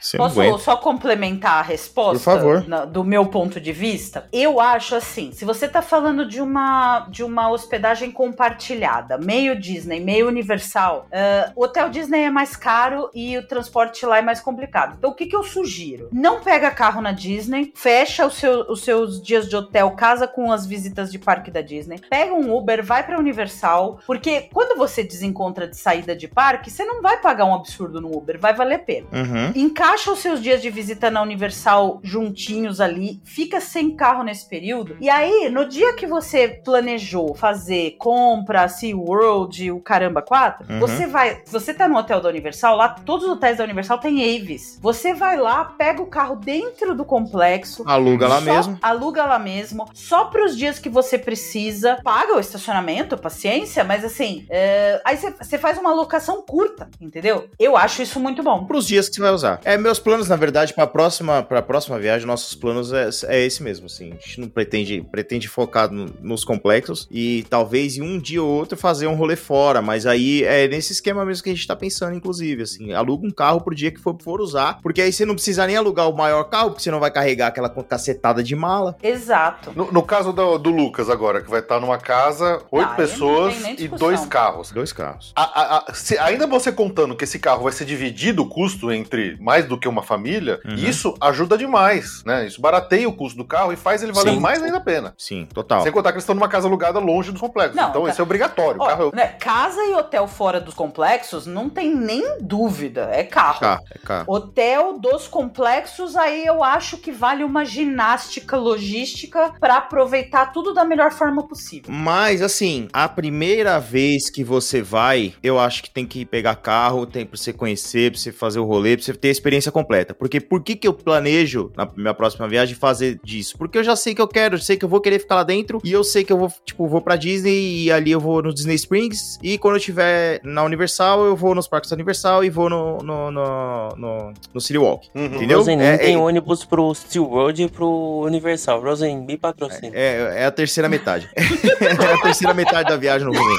você Posso aguenta. só complementar a resposta? Por favor. na- do meu ponto de vista? Eu acho assim, se você tá falando de uma, de uma hospedagem compartilhada, meio Disney, meio Universal, ah, o hotel Disney é mais caro e o transporte lá é mais complicado. Então o que, que eu sugiro? Não pega carro na Disney, fecha o seu- os seus dias de hotel, casa com as visitas de parque da Disney, pega um Uber, vai pra Universal, porque quando você desencontra de saída de parque, você não vai pagar um absurdo no Uber, vai valer a pena. Uhum. Encaixa os seus dias de visita na Universal juntinhos ali, fica sem carro nesse período. E aí, no dia que você planejou fazer compra, SeaWorld, o caramba 4, Uhum. você vai. Você tá no hotel da Universal, lá todos os hotéis da Universal tem Avis. Você vai lá, pega o carro dentro do complexo. Aluga lá só- mesmo. Aluga lá mesmo. Só pros dias que você precisa. Paga o estacionamento, paciência, mas assim. é, aí você- faz uma alocação curta, entendeu? Eu acho isso muito bom. Pros dias que você vai usar. É, meus planos, na verdade, pra próxima, pra próxima viagem, nossos planos é, é esse mesmo, assim. A gente não pretende, pretende focar no- nos complexos e talvez em um dia ou outro fazer um rolê fora, mas aí é nesse esquema mesmo que a gente tá pensando, inclusive, assim. Aluga um carro pro dia que for, for usar, porque aí você não precisa nem alugar o maior carro, porque você não vai carregar aquela cacetada de mala. Exato. No, no caso do, do Lucas agora, que vai estar numa casa, oito Ah, pessoas e dois carros. Dois carros. A- a- a- se- ainda você contando que esse carro vai ser dividido o custo entre mais do que uma família, Uhum. isso ajuda demais, né? Isso barateia o custo do carro e faz ele valer Sim. mais ainda a pena. Sim, total. Sem contar que eles estão numa casa alugada longe dos complexos. Não, então tá- isso é obrigatório. Ó, carro né, casa e hotel fora dos complexos não tem nem dúvida, é carro. Carro, é carro. Hotel dos complexos, aí eu acho que vale uma ginástica logística pra aproveitar tudo da melhor forma possível. Mas, assim, a primeira vez que você vai, eu acho que tem que pegar carro, tem pra você conhecer, pra você fazer o rolê, pra você ter a experiência completa. Porque por que, que eu planejo, na minha próxima viagem, fazer disso? Porque eu já sei que eu quero, eu sei que eu vou querer ficar lá dentro, e eu sei que eu vou, tipo, vou pra Disney, e ali eu vou no Disney Springs, e quando eu estiver na Universal, eu vou nos parques da Universal e vou no, no, no, no, no City Walk. Uhum. Entendeu? Rosen, É- tem é- ônibus pro SeaWorld e pro Universal. Rosen, me patrocina. É, é a terceira metade. *laughs* é a terceira metade da viagem no Rubem.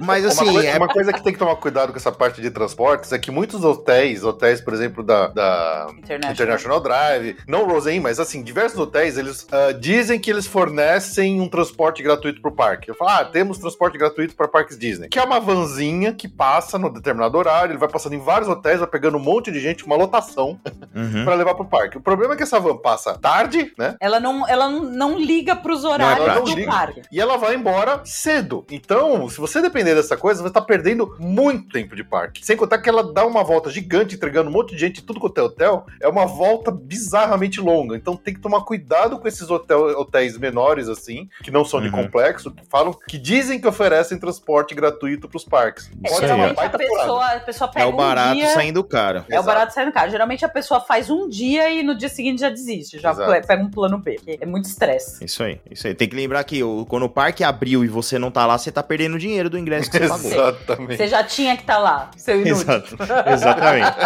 Mas assim, uma, coisa, é uma coisa que tem que tomar cuidado com essa parte de transportes é que muitos hotéis, hotéis, por exemplo, da, da International. International Drive, não Rosen, mas assim, diversos hotéis, eles ah, dizem que eles fornecem um transporte gratuito pro parque. Eu falo, ah, temos transporte gratuito para parques Disney. Que é uma vanzinha que passa no determinado horário, ele vai passando em vários hotéis, vai pegando um monte de gente, uma lotação, Uhum. pra levar pro parque. O problema é que essa van passa tarde, né? Ela não, ela não- liga pros horários não do liga. parque. E ela vai embora cedo. Então, se você depender dessa coisa, você tá perdendo muito tempo de parque. Sem contar que ela dá uma volta gigante, entregando um monte de gente, tudo quanto é hotel. É uma volta bizarramente longa. Então tem que tomar cuidado com esses hotel- hotéis menores, assim, que não são de Uhum. complexo, que falam, que dizem que oferecem transporte gratuito pros parques. É, geralmente ó. a pessoa, a pessoa pega É o barato um dia... saindo caro. É o barato saindo caro. Geralmente a pessoa faz um dia e no dia seguinte já desiste. Já Exato. pega um plano B. porque É muito estresse. Isso aí, isso aí. Tem que lembrar que quando o parque abriu e você não tá lá, você tá perdendo o dinheiro do ingresso que você pagou. Exatamente. Você já tinha que estar lá, seu inútil. Exato. *laughs* Exatamente.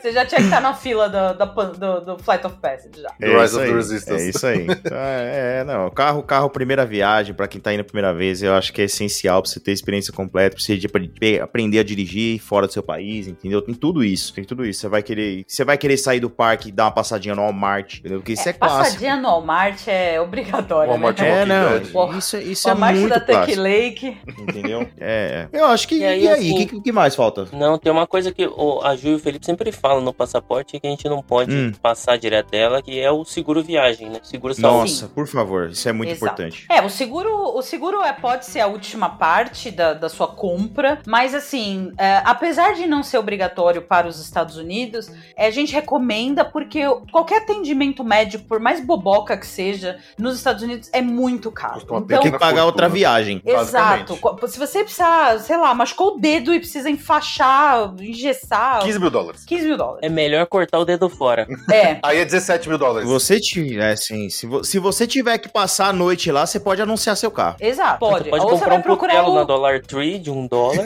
Você já tinha que estar na fila do, pan- do, do Flight of Passage já. The Rise of the Resistance. É isso aí. Então, É, é, não. Carro, carro, primeira viagem, pra quem tá indo a primeira vez, eu acho que é essencial pra você ter experiência completa, pra você aprender a dirigir fora do seu país, entendeu? Tem tudo isso. Tem tudo isso. Você vai querer, você vai querer sair do parque e dar uma passadinha no Walmart, entendeu? Porque isso é, clássico. Passadinha no Walmart é obrigatória, Walmart né? É, não. Isso, é- isso é Walmart muito da clássico, Lake. Entendeu? *laughs* É, é. Eu acho que. E aí, aí, assim- o que, que mais falta? Não, tem uma coisa que o, a Ju e o Felipe sempre falam no passaporte que a gente não pode Hum. passar direto dela, que é o seguro viagem, né? Seguro saúde. Nossa, por favor, isso é muito Exato. importante. É, o seguro, o seguro é, pode ser a última parte da, da sua compra, mas assim, é, apesar de não ser obrigatório para os Estados Unidos, é, a gente recomenda porque qualquer atendimento médico, por mais boboca que seja, nos Estados Unidos é muito caro. Então, Tem que pagar outra viagem. Exato. Co- Se você precisar, sei lá, machucou o dedo e precisa enfaixar, engessar. 15 mil dólares. 15 mil dólares. É melhor cortar o dedo fora. *laughs* É. Aí é 17 mil dólares. Você tiver, assim, se, vo- se você tiver que passar a noite lá, você pode anunciar seu carro. Exato, pode. Você pode ou você comprar vai um procurar cutelo na o, Dollar Tree de um dólar.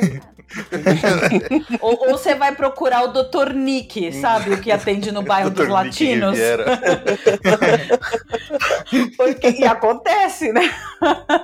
*laughs* ou, ou você vai procurar o Dr. Nick, sabe? O que atende no bairro dos. Nick latinos. *laughs* Porque, e acontece, né?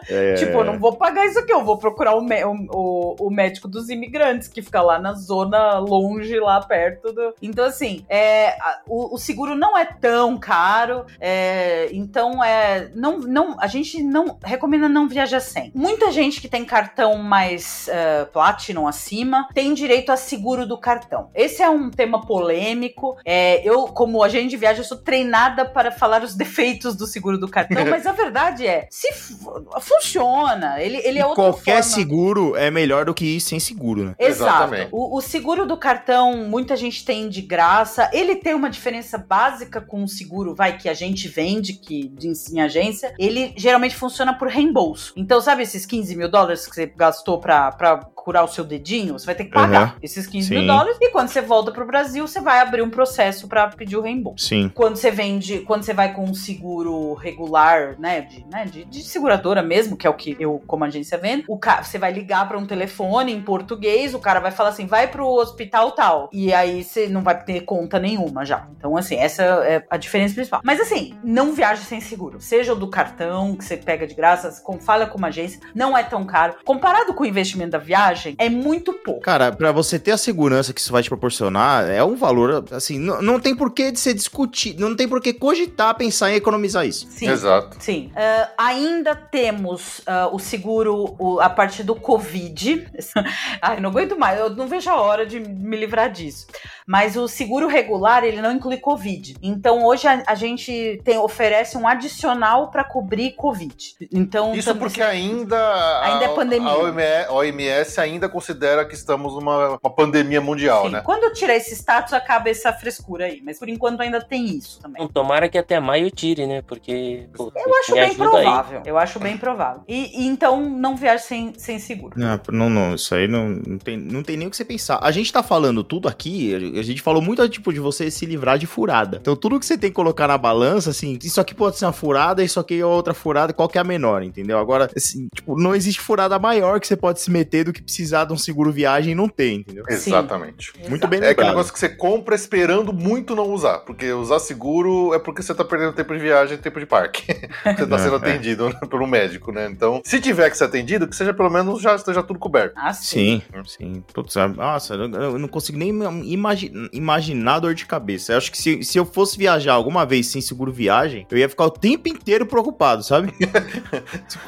É, Tipo, eu não vou pagar isso aqui, eu vou procurar o, o, o- médico dos imigrantes, que fica lá na zona longe, lá perto do. Então, assim, é, a- o, o seguro não é tão caro, é, então é. Não, não, a gente não recomenda não viajar sem. Muita gente que tem cartão mais é, Platinum acima tem direito a seguro do cartão. Esse é um tema polêmico. É, eu, como agente de viagem, sou treinada para falar os defeitos do seguro do cartão, *laughs* mas a verdade é, se fu- funciona, ele, ele é outra Qualquer forma. seguro é melhor do que ir sem seguro, né? Exato. Exatamente. O, o seguro do cartão, muita gente tem de graça. Ele tem uma diferença básica com o seguro, vai, que a gente vende, que de, em agência. Ele geralmente funciona por reembolso. Então, sabe esses 15 mil dólares que você gastou pra, pra curar o seu dedinho? Você vai ter que pagar Aham. esses 15 Sim. mil dólares. E quando você volta pro Brasil, você vai abrir um processo pra pedir o reembolso. Sim. Quando você vende, quando você vai com um seguro regular, né, de, né, de, de seguradora mesmo, que é o que eu, como agência, vendo, o ca- você vai ligar para um telefone em português, o cara vai falar assim, vai pro hospital tal. E aí você não vai ter conta nenhuma já. Então, assim, essa é a diferença principal. Mas assim, não viaje sem seguro. Seja o do cartão, que você pega de graça, com, fala com uma agência, não é tão caro. Comparado com o investimento da viagem, é muito pouco. Cara, pra você ter a segurança que isso vai te proporcionar, é um valor, assim, não, não tem por que de ser discutir, não tem por que cogitar pensar em economizar isso. Sim. Exato. Sim. Ah, ainda temos ah, o seguro, o- a parte do Covid. *laughs* Ai, não aguento mais, eu não vejo a hora de me livrar disso. Mas o seguro regular, ele não inclui Covid. Então, hoje a, a gente tem, oferece um adicional para cobrir Covid. Então, Isso porque ainda, Ainda é a- pandemia. A OMS, a OMS ainda considera que estamos numa uma pandemia mundial, Sim, né? Quando eu tirar esse status, acaba essa frescura aí. Mas por enquanto ainda tem isso também. Não, tomara que até maio tire, né? Porque. pô, Eu acho bem provável. Eu acho bem provável. E, e então não viaje sem, sem seguro. Não, não, não, isso aí não, não, tem, não tem nem o que você pensar. A gente tá falando tudo aqui, a gente falou muito, tipo, de você se livrar de furada. Então, tudo que você tem que colocar na balança, assim, isso aqui pode ser uma furada, isso aqui é outra furada, qual que é a menor, entendeu? Agora, assim, tipo, não existe furada maior que você pode se meter do que precisar de um seguro viagem e não tem, entendeu? Sim. Exatamente. Muito bem É aquele negócio que você compra esperando muito não usar. Porque usar seguro é porque você tá perdendo tempo de viagem e tempo de parque. *laughs* você tá É, sendo é. atendido pelo médico, né? Então, se tiver que ser atendido, que seja pelo menos já esteja tudo coberto. Ah, sim. Sim, sim. Putz, nossa, eu eu não consigo nem imagi- imaginar dor de cabeça. Eu acho que se, se eu fosse viajar alguma vez sem seguro viagem, eu ia ficar o tempo inteiro preocupado, sabe?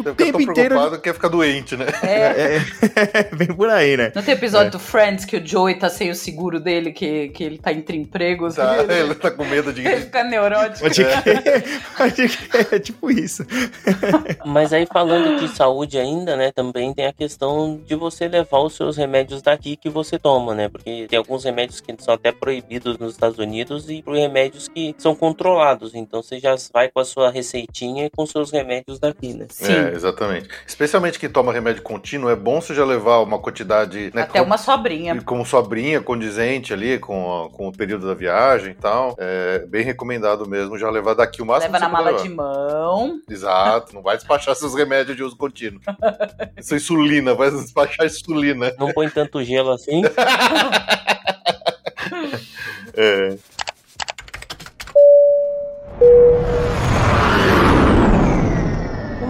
Eu *laughs* o tempo inteiro. preocupado que ia ficar doente, né? *laughs* É. É, bem por aí, né? Não tem episódio É. do Friends que o Joey tá sem o seguro dele, que, que ele tá entre empregos. Tá, ele, *laughs* ele tá com medo de. ele fica neurótico. Pode crer. É tipo isso. Mas aí falando de saúde ainda, né, também tem a questão de você levar os seus remédios daqui que você toma, né? Porque tem alguns remédios que são até proibidos nos Estados Unidos e por remédios que são controlados. Então você já vai com a sua receitinha e com seus remédios daqui, né? Sim. É, exatamente. Especialmente quem toma remédio contínuo, é bom você já levar uma quantidade, né? Até com- uma sobrinha. como sobrinha, condizente ali com, a- com o período da viagem e tal. É bem recomendado mesmo já levar daqui o máximo Leva que na mala levar. de mão. Exato, não vai despachar seus remédios de uso contínuo. *laughs* Isso é insulina, vai despachar insulina. Não põe tanto gelo assim. *laughs* É.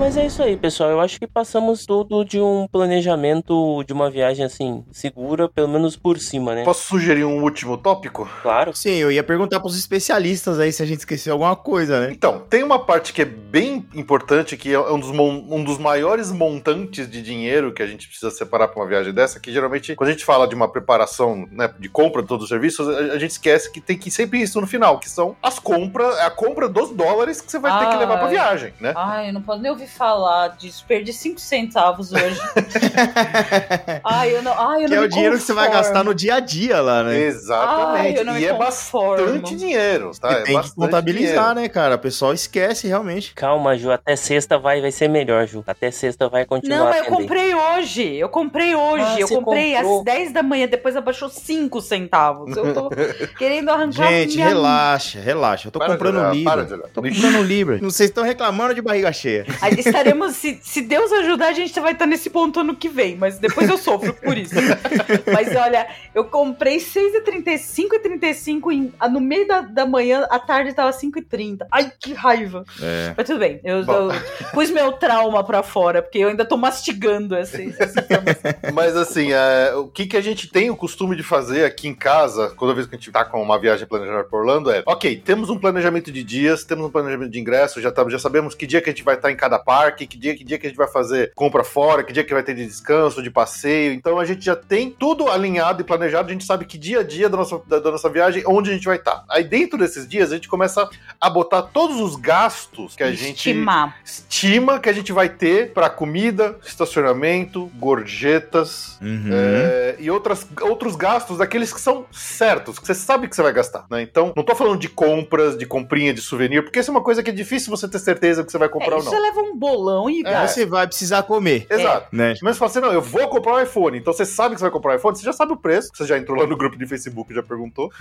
Mas é isso aí, pessoal. Eu acho que passamos tudo de um planejamento de uma viagem assim, segura, pelo menos por cima, né? Posso sugerir um último tópico? Claro. Sim, eu ia perguntar pros especialistas aí se a gente esqueceu alguma coisa, né? Então, tem uma parte que é bem importante, que é um dos, um dos maiores montantes de dinheiro que a gente precisa separar para uma viagem dessa, que geralmente, quando a gente fala de uma preparação né, de compra de todos os serviços, a, a gente esquece que tem que sempre isso no final, que são as compras, a compra dos dólares que você vai ter que levar para Ai. viagem, né? Ai, eu não posso nem ouvir falar disso. Perdi 5 centavos hoje. *laughs* Ai, eu não. Ai, eu que não é me o dinheiro que você vai gastar no dia a dia lá, né? Ai, Exatamente. eu não me e é conformo. bastante dinheiro, tá? É tem que contabilizar, dinheiro. né, cara? O pessoal esquece realmente. Calma, Ju. Até sexta vai, vai ser melhor, Ju. Até sexta vai continuar. Não, eu comprei hoje. Eu comprei hoje. Ah, eu comprei comprou. às 10 da manhã, depois abaixou 5 centavos. Eu tô *laughs* querendo arrancar Gente, minha... relaxa, relaxa. Eu tô Para de comprando olhar, Libra. para de olhar. Tô comprando *laughs* Libra. Não, Vocês estão reclamando de barriga cheia. Aí estaremos, se, se Deus ajudar, a gente vai estar nesse ponto ano que vem, mas depois eu sofro por isso. *laughs* mas olha, eu comprei 6h35 e 35 em, ah, no meio da, da manhã, à tarde tava 5h30. Ai, que raiva. É. Mas tudo bem, eu, eu pus meu trauma pra fora, porque eu ainda tô mastigando essa, essa informação. Mas assim, é, o que, que a gente tem o costume de fazer aqui em casa, toda vez que a gente tá com uma viagem planejada para Orlando, é: ok, temos um planejamento de dias, temos um planejamento de ingresso, já, tá- já sabemos que dia que a gente vai estar em cada parque, que dia, que dia que a gente vai fazer compra fora, que dia que vai ter de descanso, de passeio. Então a gente já tem tudo alinhado e planejado, a gente sabe que dia a dia da nossa, da, da nossa viagem, onde a gente vai estar. Aí dentro desses dias, a gente começa a botar todos os gastos que a gente Estimar. estima que a gente vai ter para comida, estacionamento, gorjetas Uhum. é, e outras, outros gastos daqueles que são certos, que você sabe que você vai gastar, né? Então, não tô falando de compras, de comprinha de souvenir, porque isso é uma coisa que é difícil você ter certeza que você vai comprar É, ou não. você leva um bolão e É. Você vai precisar comer, Exato. né? Mas você fala assim, não, eu vou comprar um iPhone. Então você sabe que você vai comprar um iPhone, você já sabe o preço. Você já entrou lá no grupo de Facebook e já perguntou. *laughs*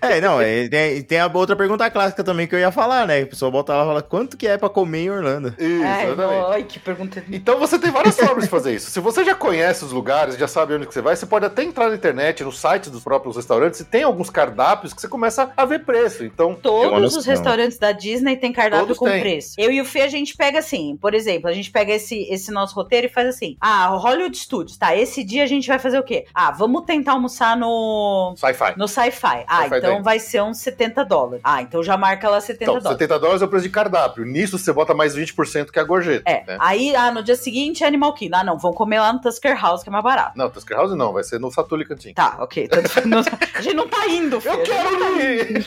É, não, é, tem, tem a outra pergunta clássica também que eu ia falar, né? O pessoal bota lá e fala, quanto que é pra comer em Orlando? Isso, Ai, exatamente. ai, que pergunta. Então você tem várias formas de fazer isso. Se você já conhece os lugares, já sabe onde que você vai, você pode até entrar na internet, no site dos próprios restaurantes, e tem alguns cardápios que você começa a ver preço. Então, Todos os restaurantes da Disney têm cardápio Todos com têm. preço. Eu e o Fê, a gente pega assim, por exemplo, a gente pega esse, esse nosso roteiro e faz assim: ah, Hollywood Studios, tá? Esse dia a gente vai fazer o quê? Ah, vamos tentar almoçar no. sci-fi. No sci-fi. Ah, Sci-fi então vai ser uns 70 dólares. Ah, então já marca lá 70 Então, dólares. 70 dólares é o preço de cardápio. Nisso você bota mais 20% que a gorjeta. É, né? aí, ah, no dia seguinte é Animal Kingdom. Ah, não, vamos comer lá no Tusker House, que é mais barato. Não, Tusker House não, vai ser no Satuli Cantin. Tá, ok. Tanto- *laughs* a gente não tá indo, Fê. Eu quero ir!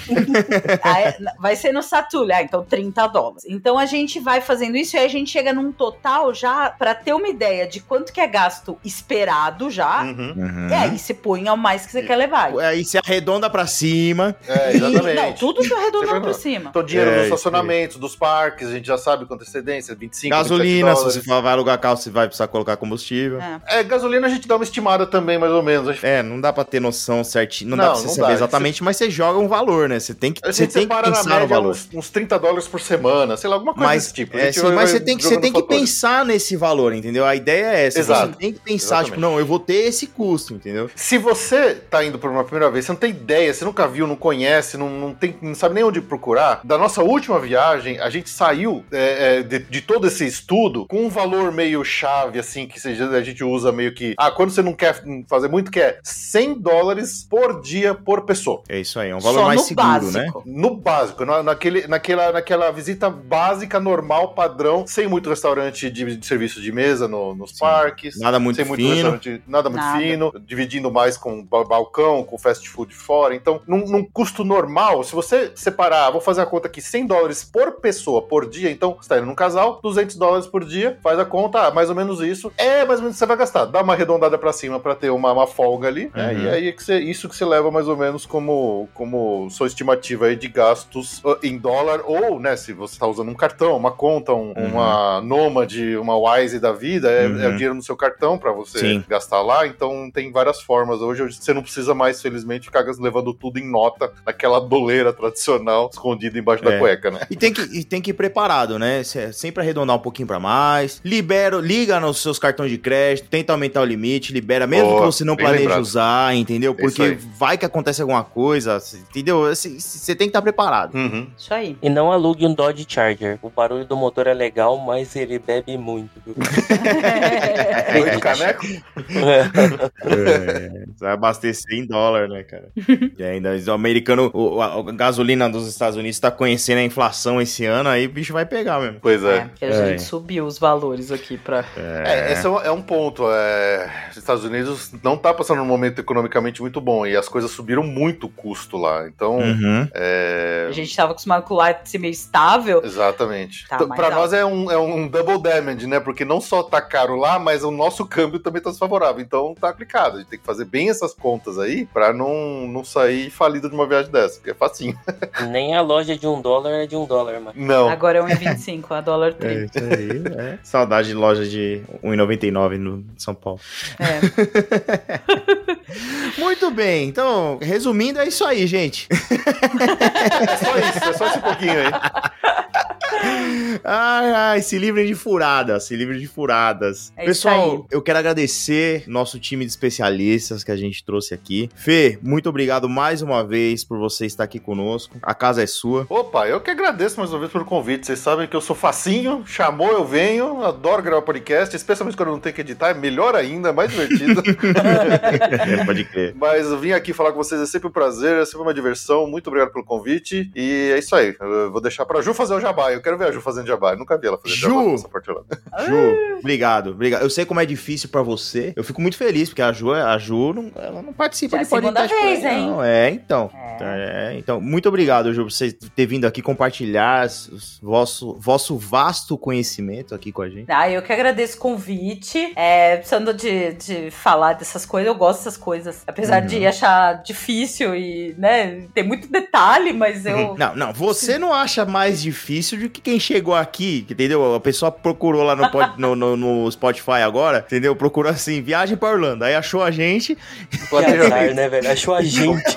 *laughs* Ah, é, vai ser no Satulha, ah, então 30 dólares. Então a gente vai fazendo isso e aí a gente chega num total já pra ter uma ideia de quanto que é gasto esperado já. Uhum. Uhum. E aí você põe ao mais que você quer levar. Aí você arredonda pra cima. É, E- exatamente. não, tudo Sempre por não. cima. Então, dinheiro É, dos estacionamentos, dos parques, a gente já sabe com antecedência, 25, Gasolina, 27 se você for- vai alugar carro, você vai precisar colocar combustível. É. É, gasolina a gente dá uma estimada também, mais ou menos. Gente- É, não dá pra ter noção certinho, não, dá Não, pra você não saber dá. exatamente, mas você joga um valor, né? Você tem que, você tem que separa na pensar no média valor. uns, uns 30 dólares por semana, sei lá, alguma coisa Mas, desse tipo. É, sim, mas você tem que, você tem que fatores. pensar nesse valor, entendeu? A ideia é essa. Exato. Você tem que pensar, Exatamente. tipo, não, eu vou ter esse custo, entendeu? Se você tá indo por uma primeira vez, você não tem ideia você nunca viu, não conhece, não, não, tem, não sabe nem onde procurar, da nossa última viagem, a gente saiu é, é, de, de todo esse estudo com um valor meio chave, assim, que a gente usa meio que. Ah, quando você não quer fazer muito, que é 100 dólares por dia por pessoa. É isso aí, é um valor Só mais no seguro, básico. né? No básico, na, naquele, naquela, naquela visita básica, normal, padrão, sem muito restaurante de, de serviço de mesa no- nos Sim. parques. Nada muito sem muito fino. restaurante, nada muito Nada. fino, dividindo mais com ba- balcão, com fast food fora. Então, num, num custo normal, se você separar, vou fazer a conta aqui, 100 dólares por pessoa por dia, então você tá indo num casal, 200 dólares por dia, faz a conta, ah, mais ou menos isso. É mais ou menos o que você vai gastar. Dá uma arredondada pra cima pra ter uma, uma folga ali, né? Uhum. E aí é que você, isso que você leva mais ou menos como, como sua estimativa aí de gastos uh, em dólar, ou, né, se você tá usando um cartão, uma conta, um- Uhum. uma Nomad, uma Wise da vida, é, Uhum. é o dinheiro no seu cartão pra você Sim. gastar lá, então tem várias formas. Hoje você não precisa mais, felizmente, ficar levando tudo em nota naquela doleira tradicional escondida embaixo da É. cueca, né? E tem que, e tem que ir preparado, né? Cê- Sempre arredondar um pouquinho pra mais. Libera, liga nos seus cartões de crédito, tenta aumentar o limite, libera, mesmo Boa, que você não planeje lembrado. usar, entendeu? É Porque vai que acontece alguma coisa, entendeu? Você tem que estar preparado. Uhum. Isso aí. E não alugue um Dodge Charger. O barulho do motor é legal, mas ele bebe muito. viu? *laughs* Oito caneco? É, você vai abastecer em dólar, né, cara? e ainda o americano, o, a, a gasolina dos Estados Unidos tá conhecendo a inflação esse ano, aí o bicho vai pegar mesmo. Pois É, é. porque a É. gente subiu os valores aqui pra. É, esse é um, é um ponto. É, os Estados Unidos não tá passando um momento economicamente muito bom e as coisas subiram muito o custo lá. Então, Uhum. é, A gente tava acostumado com lá ser meio estável. Exatamente. Tá Então, alto. nós é um, é um double damage, né? Porque não só tá caro lá, mas o nosso câmbio também tá desfavorável. Então tá aplicado. A gente tem que fazer bem essas contas aí pra não, não sair falido de uma viagem dessa, porque é facinho. *laughs* Nem a loja de um dólar é de um dólar, mano. Não. Agora é 1,25, a dólar É 30. isso aí, é. *laughs* Saudade de loja de 1,99 no São Paulo. É. *laughs* Muito bem, então, resumindo, é isso aí, gente. É só isso, é só esse pouquinho aí. Ai, ai, se livrem de furadas, se livrem de furadas. É Pessoal, eu quero agradecer nosso time de especialistas que a gente trouxe aqui. Fê, muito obrigado mais uma vez por você estar aqui conosco. A casa é sua. Opa, eu que agradeço mais uma vez pelo convite. Vocês sabem que eu sou facinho, chamou, eu venho, adoro gravar podcast, especialmente quando eu não tenho que editar, é melhor ainda, é mais divertido. É, *laughs* pode crer. Mas eu vim aqui falar com vocês, é sempre um prazer, é sempre uma diversão. Muito obrigado pelo convite. E é isso aí. Eu vou deixar pra Ju fazer o jabá. Eu quero ver a Ju fazendo jabá. Eu nunca vi ela fazer Ju! jabá nessa parte lá. *laughs* Ju, obrigado, obrigado. Eu sei como é difícil pra você. Eu fico muito feliz, porque a Ju, a Ju não, ela não participa Já é de a segunda podcast. vez, hein? Não, é, então. É. É, então, muito obrigado, Ju, por você ter vindo aqui compartilhar os- vosso, vosso vasto conhecimento aqui com a gente. Ah, eu que agradeço o convite. É, precisando de, de falar dessas coisas, eu gosto dessas coisas. Apesar Uhum. de achar difícil e, né, tem muito detalhe, mas eu. *laughs* Não, não, você não acha mais difícil do que quem chegou aqui, entendeu? A pessoa procurou lá no, pod- no, no- no Spotify agora, entendeu? Procurou assim, viagem pra Orlando. Aí achou a gente. Azar, *laughs* né, velho? Achou a gente, *laughs*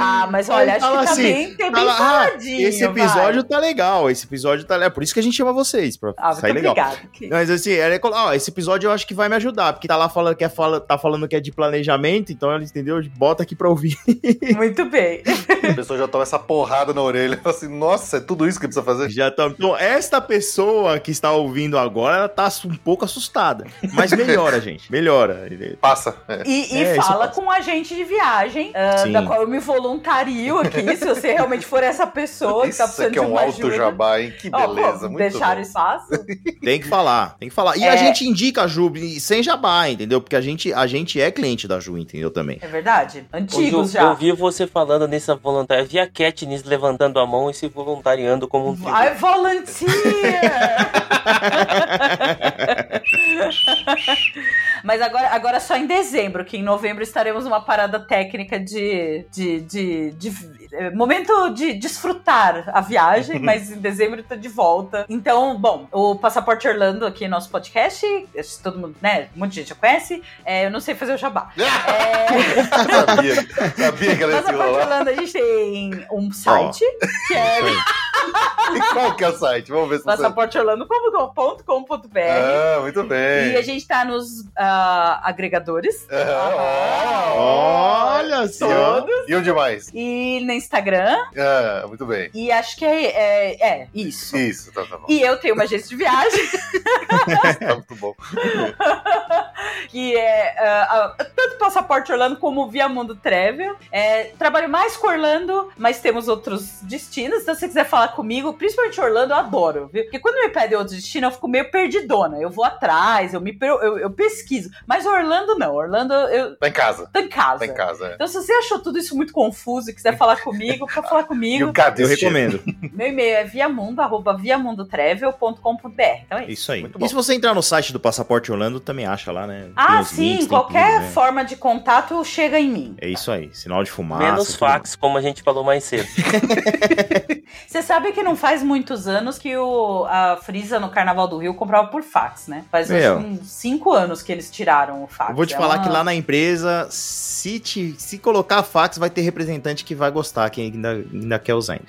Ah, mas olha, acho fala que assim, bem, tem bem fala, ah, faladinho. esse episódio vai. tá legal, esse episódio tá legal. É por isso que a gente chama vocês, pra Ah, sair muito legal. obrigado. Mas assim, ela é, ó, esse episódio eu acho que vai me ajudar, porque tá lá falando que é fala, tá falando que é de planejamento, então ela entendeu, bota aqui pra ouvir. *laughs* Muito bem. A pessoa já toma essa porrada na orelha. Fala assim, nossa, é tudo isso que precisa fazer? Já tá, então, esta pessoa que está ouvindo agora, ela tá um pouco assustada, mas melhora, *laughs* gente, melhora. Passa. É. E, e É, fala passa. com um agente de viagem, Sim. da qual eu me voluntario aqui, se você realmente for essa pessoa que tá Isso precisando aqui é de um uma alto ajuda. jabá, hein? Que beleza. pô, muito deixaram bom. espaço? Tem que falar, tem que falar. E É. a gente indica a Ju e sem jabá, entendeu? Porque a gente, a gente é cliente da Ju, entendeu? Também. É verdade? Ju, Antigos Eu já. vi você falando nessa voluntária. Eu vi a Katniss levantando a mão e se voluntariando como um Vai, volunteer! *laughs* *laughs* Mas agora, agora só em dezembro, que em novembro estaremos numa parada técnica de, de, de, de- momento de desfrutar a viagem, *laughs* mas em dezembro tá de volta. Então, bom, o Passaporte Orlando aqui, nosso podcast, todo mundo, né, de gente já conhece. É, eu não sei fazer o jabá. *laughs* É, sabia, sabia que ela ia se enrolar. Orlando, a gente tem um site, que é *laughs* E qual que é o site? Vamos ver se passaporteorlando.com.br Ah, muito bem. E a gente tá nos ah, agregadores. Ah, Olha só. Todos. E onde mais? E no Instagram. Ah, muito bem. E acho que é, é, é isso. Isso, tá, tá bom. E eu tenho uma agência de viagem, *laughs* *laughs* Tá muito bom. que é ah, tanto Passaporte Orlando como Via Mundo Travel. É, trabalho mais com Orlando, mas temos outros destinos. Então, se você quiser falar comigo, principalmente Orlando, eu adoro, viu? Porque quando me pedem outro destino, eu fico meio perdidona. Eu vou atrás, eu me eu, eu pesquiso. Mas Orlando não. Orlando, eu Tá em casa. tô em casa. Tá em casa, é. Então, se você achou tudo isso muito confuso e quiser falar comigo, pra falar E comigo, o cadê Eu recomendo. meu e-mail é viamundo, arroba viamundotravel.com.br. Então é isso. Isso aí. Muito bom. E se você entrar no site do Passaporte Orlando, também acha lá, né? Tem Ah, sim, links, qualquer tudo, né? forma de contato chega em mim. É isso aí. Sinal de fumaça. Menos tudo fax, como a gente falou mais cedo. *laughs* Você sabe que não faz muitos anos que o, a Frisa no Carnaval do Rio comprava por fax, né? Faz Meu. uns cinco anos que eles tiraram o fax. Eu vou te É falar uma- que lá na empresa, se, te, se colocar fax, vai ter representante que vai gostar, que ainda, ainda quer usar ainda.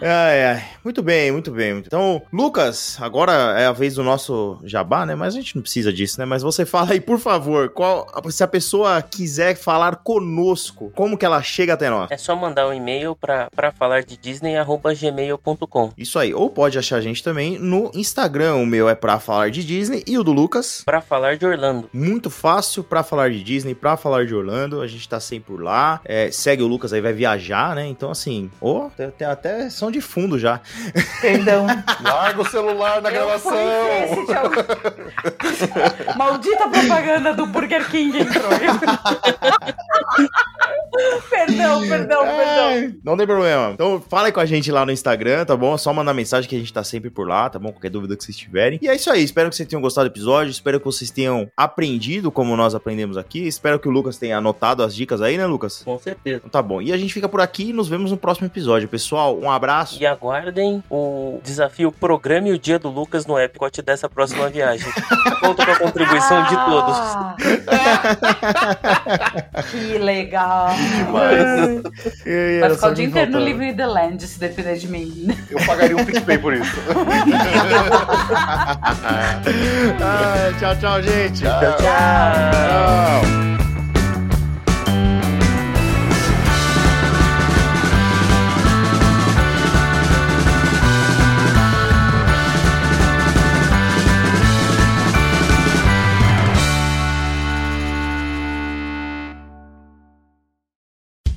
Ai, ai. Muito bem, muito bem. Então, Lucas, agora é a vez do nosso jabá, né? Mas a gente não precisa disso, né? Mas você fala aí, por favor, qual, se a pessoa quiser falar conosco, como que ela chega até nós? É só mandar um e-mail pra, pra falar de disney.gmail.com. Isso aí. Ou pode achar a gente também no Instagram. O meu é pra falar de Disney e o do Lucas. Pra falar de Orlando. Muito fácil pra falar de Disney, pra falar de Orlando. A gente tá sempre por lá. É, segue o Lucas aí, vai viajar, né? Então, assim, tem, tem até som de fundo já. Perdão. *laughs* Larga o celular Eu gravação. fui esse. *laughs* Maldita propaganda do Burger King entrou. perdão, *laughs* perdão, perdão. Ai, Não tem problema. Então, fala aí com a gente lá no Instagram, tá bom? É só mandar mensagem que a gente tá sempre por lá, tá bom? Qualquer dúvida que vocês tiverem. E é isso aí. Espero que vocês tenham gostado do episódio. Espero que vocês tenham aprendido como nós aprendemos aqui. Espero que o Lucas tenha anotado as dicas aí, né, Lucas? Com certeza. Então tá bom. E a gente fica por aqui e nos vemos no próximo episódio. Pessoal, um abraço. E aguardem o desafio Programe o Dia do Lucas no Epcot dessa próxima viagem. *laughs* Conto com a contribuição de todos. Que legal. Demais. *laughs* Vai ficar só o dia inteiro no. Livre the Land, se depender de mim. Eu pagaria um PicPay por isso. *laughs* Ah, tchau, tchau, gente. Tchau. tchau.